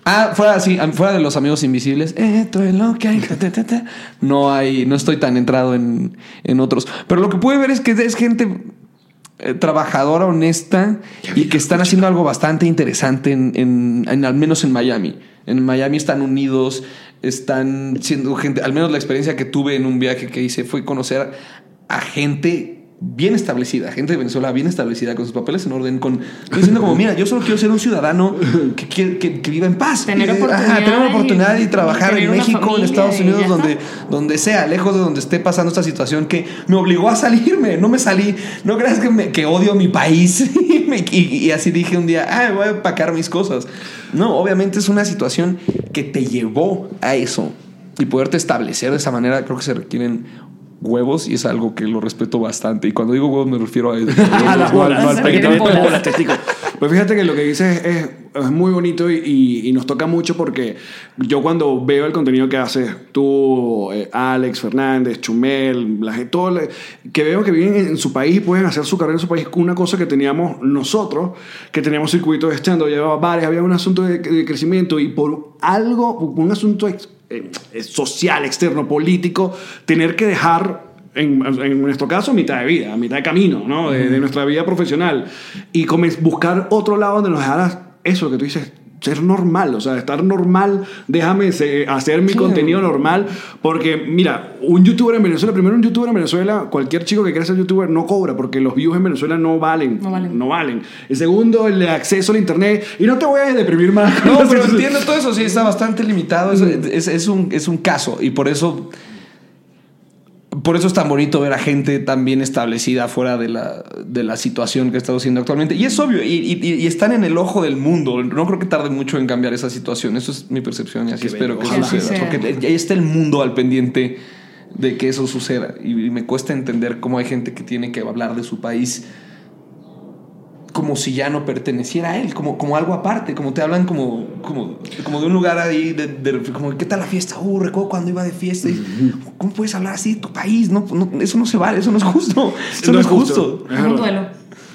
Ah, fuera, sí, fuera de los amigos invisibles. Esto es lo que hay. ta, ta, ta, ta. No hay, no estoy tan entrado en, en otros. Pero lo que pude ver es que es gente eh, trabajadora, honesta y que están haciendo algo bastante interesante en, en- en- al menos en Miami. En Miami están unidos, están siendo gente, al menos la experiencia que tuve en un viaje que hice fue conocer a gente bien establecida, gente de Venezuela bien establecida, con sus papeles en orden, con diciendo como, mira, yo solo quiero ser un ciudadano que, que, que viva en paz. Tener ajá, oportunidades tener una oportunidad y y trabajar en México, en Estados Unidos, donde, donde sea, lejos de donde esté pasando esta situación que me obligó a salirme. No me salí. No creas que, me- que odio mi país. [laughs] y, me- y- y así dije un día, ah, voy a empacar mis cosas. No, obviamente es una situación que te llevó a eso. Y poderte establecer de esa manera, creo que se requieren huevos y es algo que lo respeto bastante. Y cuando digo huevos me refiero a... [laughs] Pues fíjate que lo que dices es, es muy bonito y, y- y nos toca mucho porque yo cuando veo el contenido que haces, tú, eh, Alex, Fernández, Chumel, la todo, que veo que viven en, en su país y pueden hacer su carrera en su país, una cosa que teníamos nosotros, que teníamos circuitos de stand llevaba bares, había un asunto de, de crecimiento y por algo, un asunto ex- eh, social, externo, político, tener que dejar en, en nuestro caso, mitad de vida, mitad de camino, ¿no? De, de nuestra vida profesional. Y buscar otro lado donde nos dejaras eso que tú dices, ser normal, o sea, estar normal, déjame se- hacer mi contenido normal, porque mira, un youtuber en Venezuela, primero un youtuber en Venezuela, cualquier chico que quiera ser youtuber no cobra, porque los views en Venezuela no valen. No valen. No valen. El segundo, el acceso al internet, y no te voy a deprimir más. No, [laughs] pero entiendo todo eso, sí, está bastante limitado. Es, es- es un, es un caso y por eso. Por eso es tan bonito ver a gente tan bien establecida fuera de la, de la situación que estamos haciendo actualmente. Y es obvio, y, y- y están en el ojo del mundo. No creo que tarde mucho en cambiar esa situación. Eso es mi percepción y así Qué espero bello. que Ojalá. suceda. Porque ahí está el mundo al pendiente de que eso suceda. Y me cuesta entender cómo hay gente que tiene que hablar de su país como si ya no perteneciera a él, como, como algo aparte, como te hablan como, como, como de un lugar ahí, de, de- como, ¿qué tal la fiesta? Uh, recuerdo cuando iba de fiesta. y, ¿Cómo puedes hablar así de tu país? No, no, eso no se vale, eso no es justo. Eso no, es justo. Es un duelo.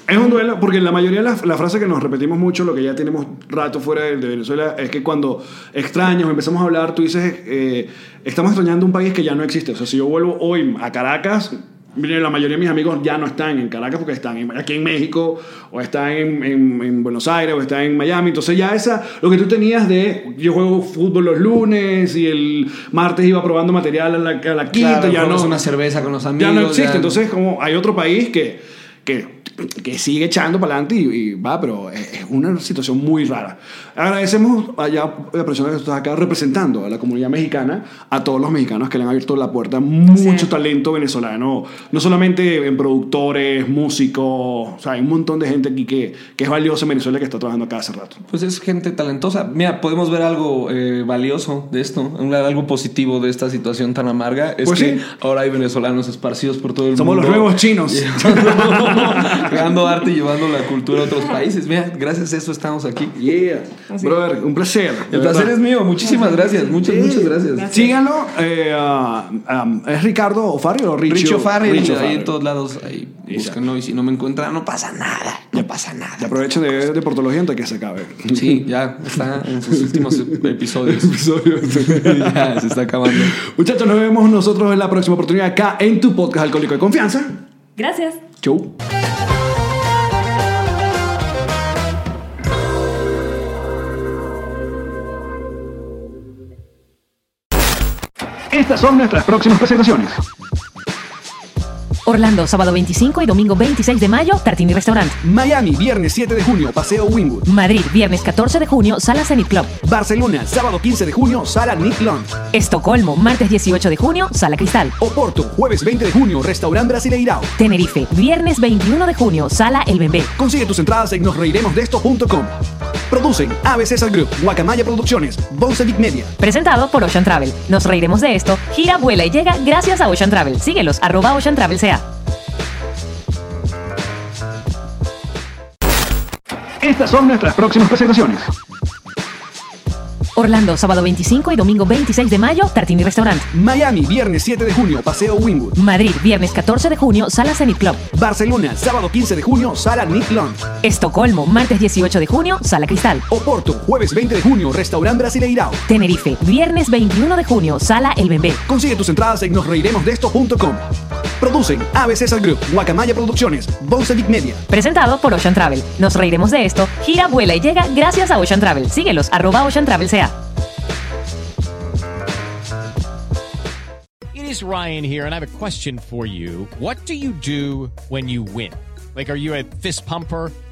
Es un duelo, porque la mayoría de las la frases que nos repetimos mucho, lo que ya tenemos rato fuera de, de Venezuela, es que cuando extraños, empezamos a hablar, tú dices, eh, estamos extrañando un país que ya no existe. O sea, si yo vuelvo hoy a Caracas, la mayoría de mis amigos ya no están en Caracas porque están aquí en México, o están en, en- en Buenos Aires, o están en Miami. Entonces ya esa, lo que tú tenías de, yo juego fútbol los lunes y el martes iba probando material a la, a la quinta, Claro, ya no una cerveza con los amigos. ya no existe. ya- Entonces, como hay otro país que, que, que sigue echando para adelante y, y va, pero es, una situación muy rara. Agradecemos allá a la persona que está acá representando a la comunidad mexicana, a todos los mexicanos que le han abierto la puerta. Mucho Sí. talento venezolano, no solamente en productores, músicos, o sea, hay un montón de gente aquí que, que es valiosa en Venezuela que está trabajando acá hace rato. Pues es gente talentosa. Mira, podemos ver algo eh, valioso de esto, algo positivo de esta situación tan amarga. Es Pues que sí. ahora hay venezolanos esparcidos por todo el Somos mundo. los nuevos chinos. [laughs] Creando arte y llevando la cultura a otros países. Mira, gracias a eso estamos aquí. Yeah. Brother, un placer. El placer verdad. es mío. Muchísimas gracias. Muchas, muchas gracias. Síganlo. eh, ah, ¿Es Ricardo Ofario o Richo? Richo Farrell, Richo ahí en todos lados. Ahí búsquenlo y si no me encuentran, no pasa nada. No pasa Y nada. aprovechen de ver de Portología antes que se acabe. Sí, ya está en sus [laughs] últimos episodios. Episodio. [laughs] ya se está acabando. Muchachos, nos vemos nosotros en la próxima oportunidad acá en tu podcast Alcohólico de Confianza. Gracias. Chau. Estas son nuestras próximas presentaciones. Orlando, sábado 25 y domingo 26 de mayo, Tartini Restaurant. Miami, viernes 7 de junio, Paseo Wingwood. Madrid, viernes 14 de junio, Sala Zenit Club. Barcelona, sábado 15 de junio, Sala Nick Lunch. Estocolmo, martes 18 de junio, Sala Cristal. Oporto, jueves 20 de junio, Restaurant Brasileirao. Tenerife, viernes 21 de junio, Sala El Bembé. Consigue tus entradas en nosreiremosdeesto.com. Producen ABC Group, Guacamaya Producciones, Boncevic Media. Presentado por Ocean Travel. Nos reiremos de esto. Gira, vuela y llega gracias a Ocean Travel. Síguelos, arroba Ocean Travel sea. Estas son nuestras próximas presentaciones. Orlando, sábado 25 y domingo 26 de mayo, Tartini Restaurant. Miami, viernes 7 de junio, Paseo Wingwood. Madrid, viernes 14 de junio, Sala Zenit Club. Barcelona, sábado 15 de junio, Sala Nick Lunch. Estocolmo, martes 18 de junio, Sala Cristal. Oporto, jueves 20 de junio, Restaurant Brasileirao. Tenerife, viernes 21 de junio, Sala El Bembé. Consigue tus entradas en nosreiremosdeesto.com. Producen ABC Cesar Group, Guacamaya Producciones, Boncevic Media. Presentado por Ocean Travel. Nos reiremos de esto. Gira, vuela y llega gracias a Ocean Travel. Síguelos, arroba Ocean Travel sea. It is Ryan here, and I have a question for you. What do you do when you win? Like, are you a fist pumper?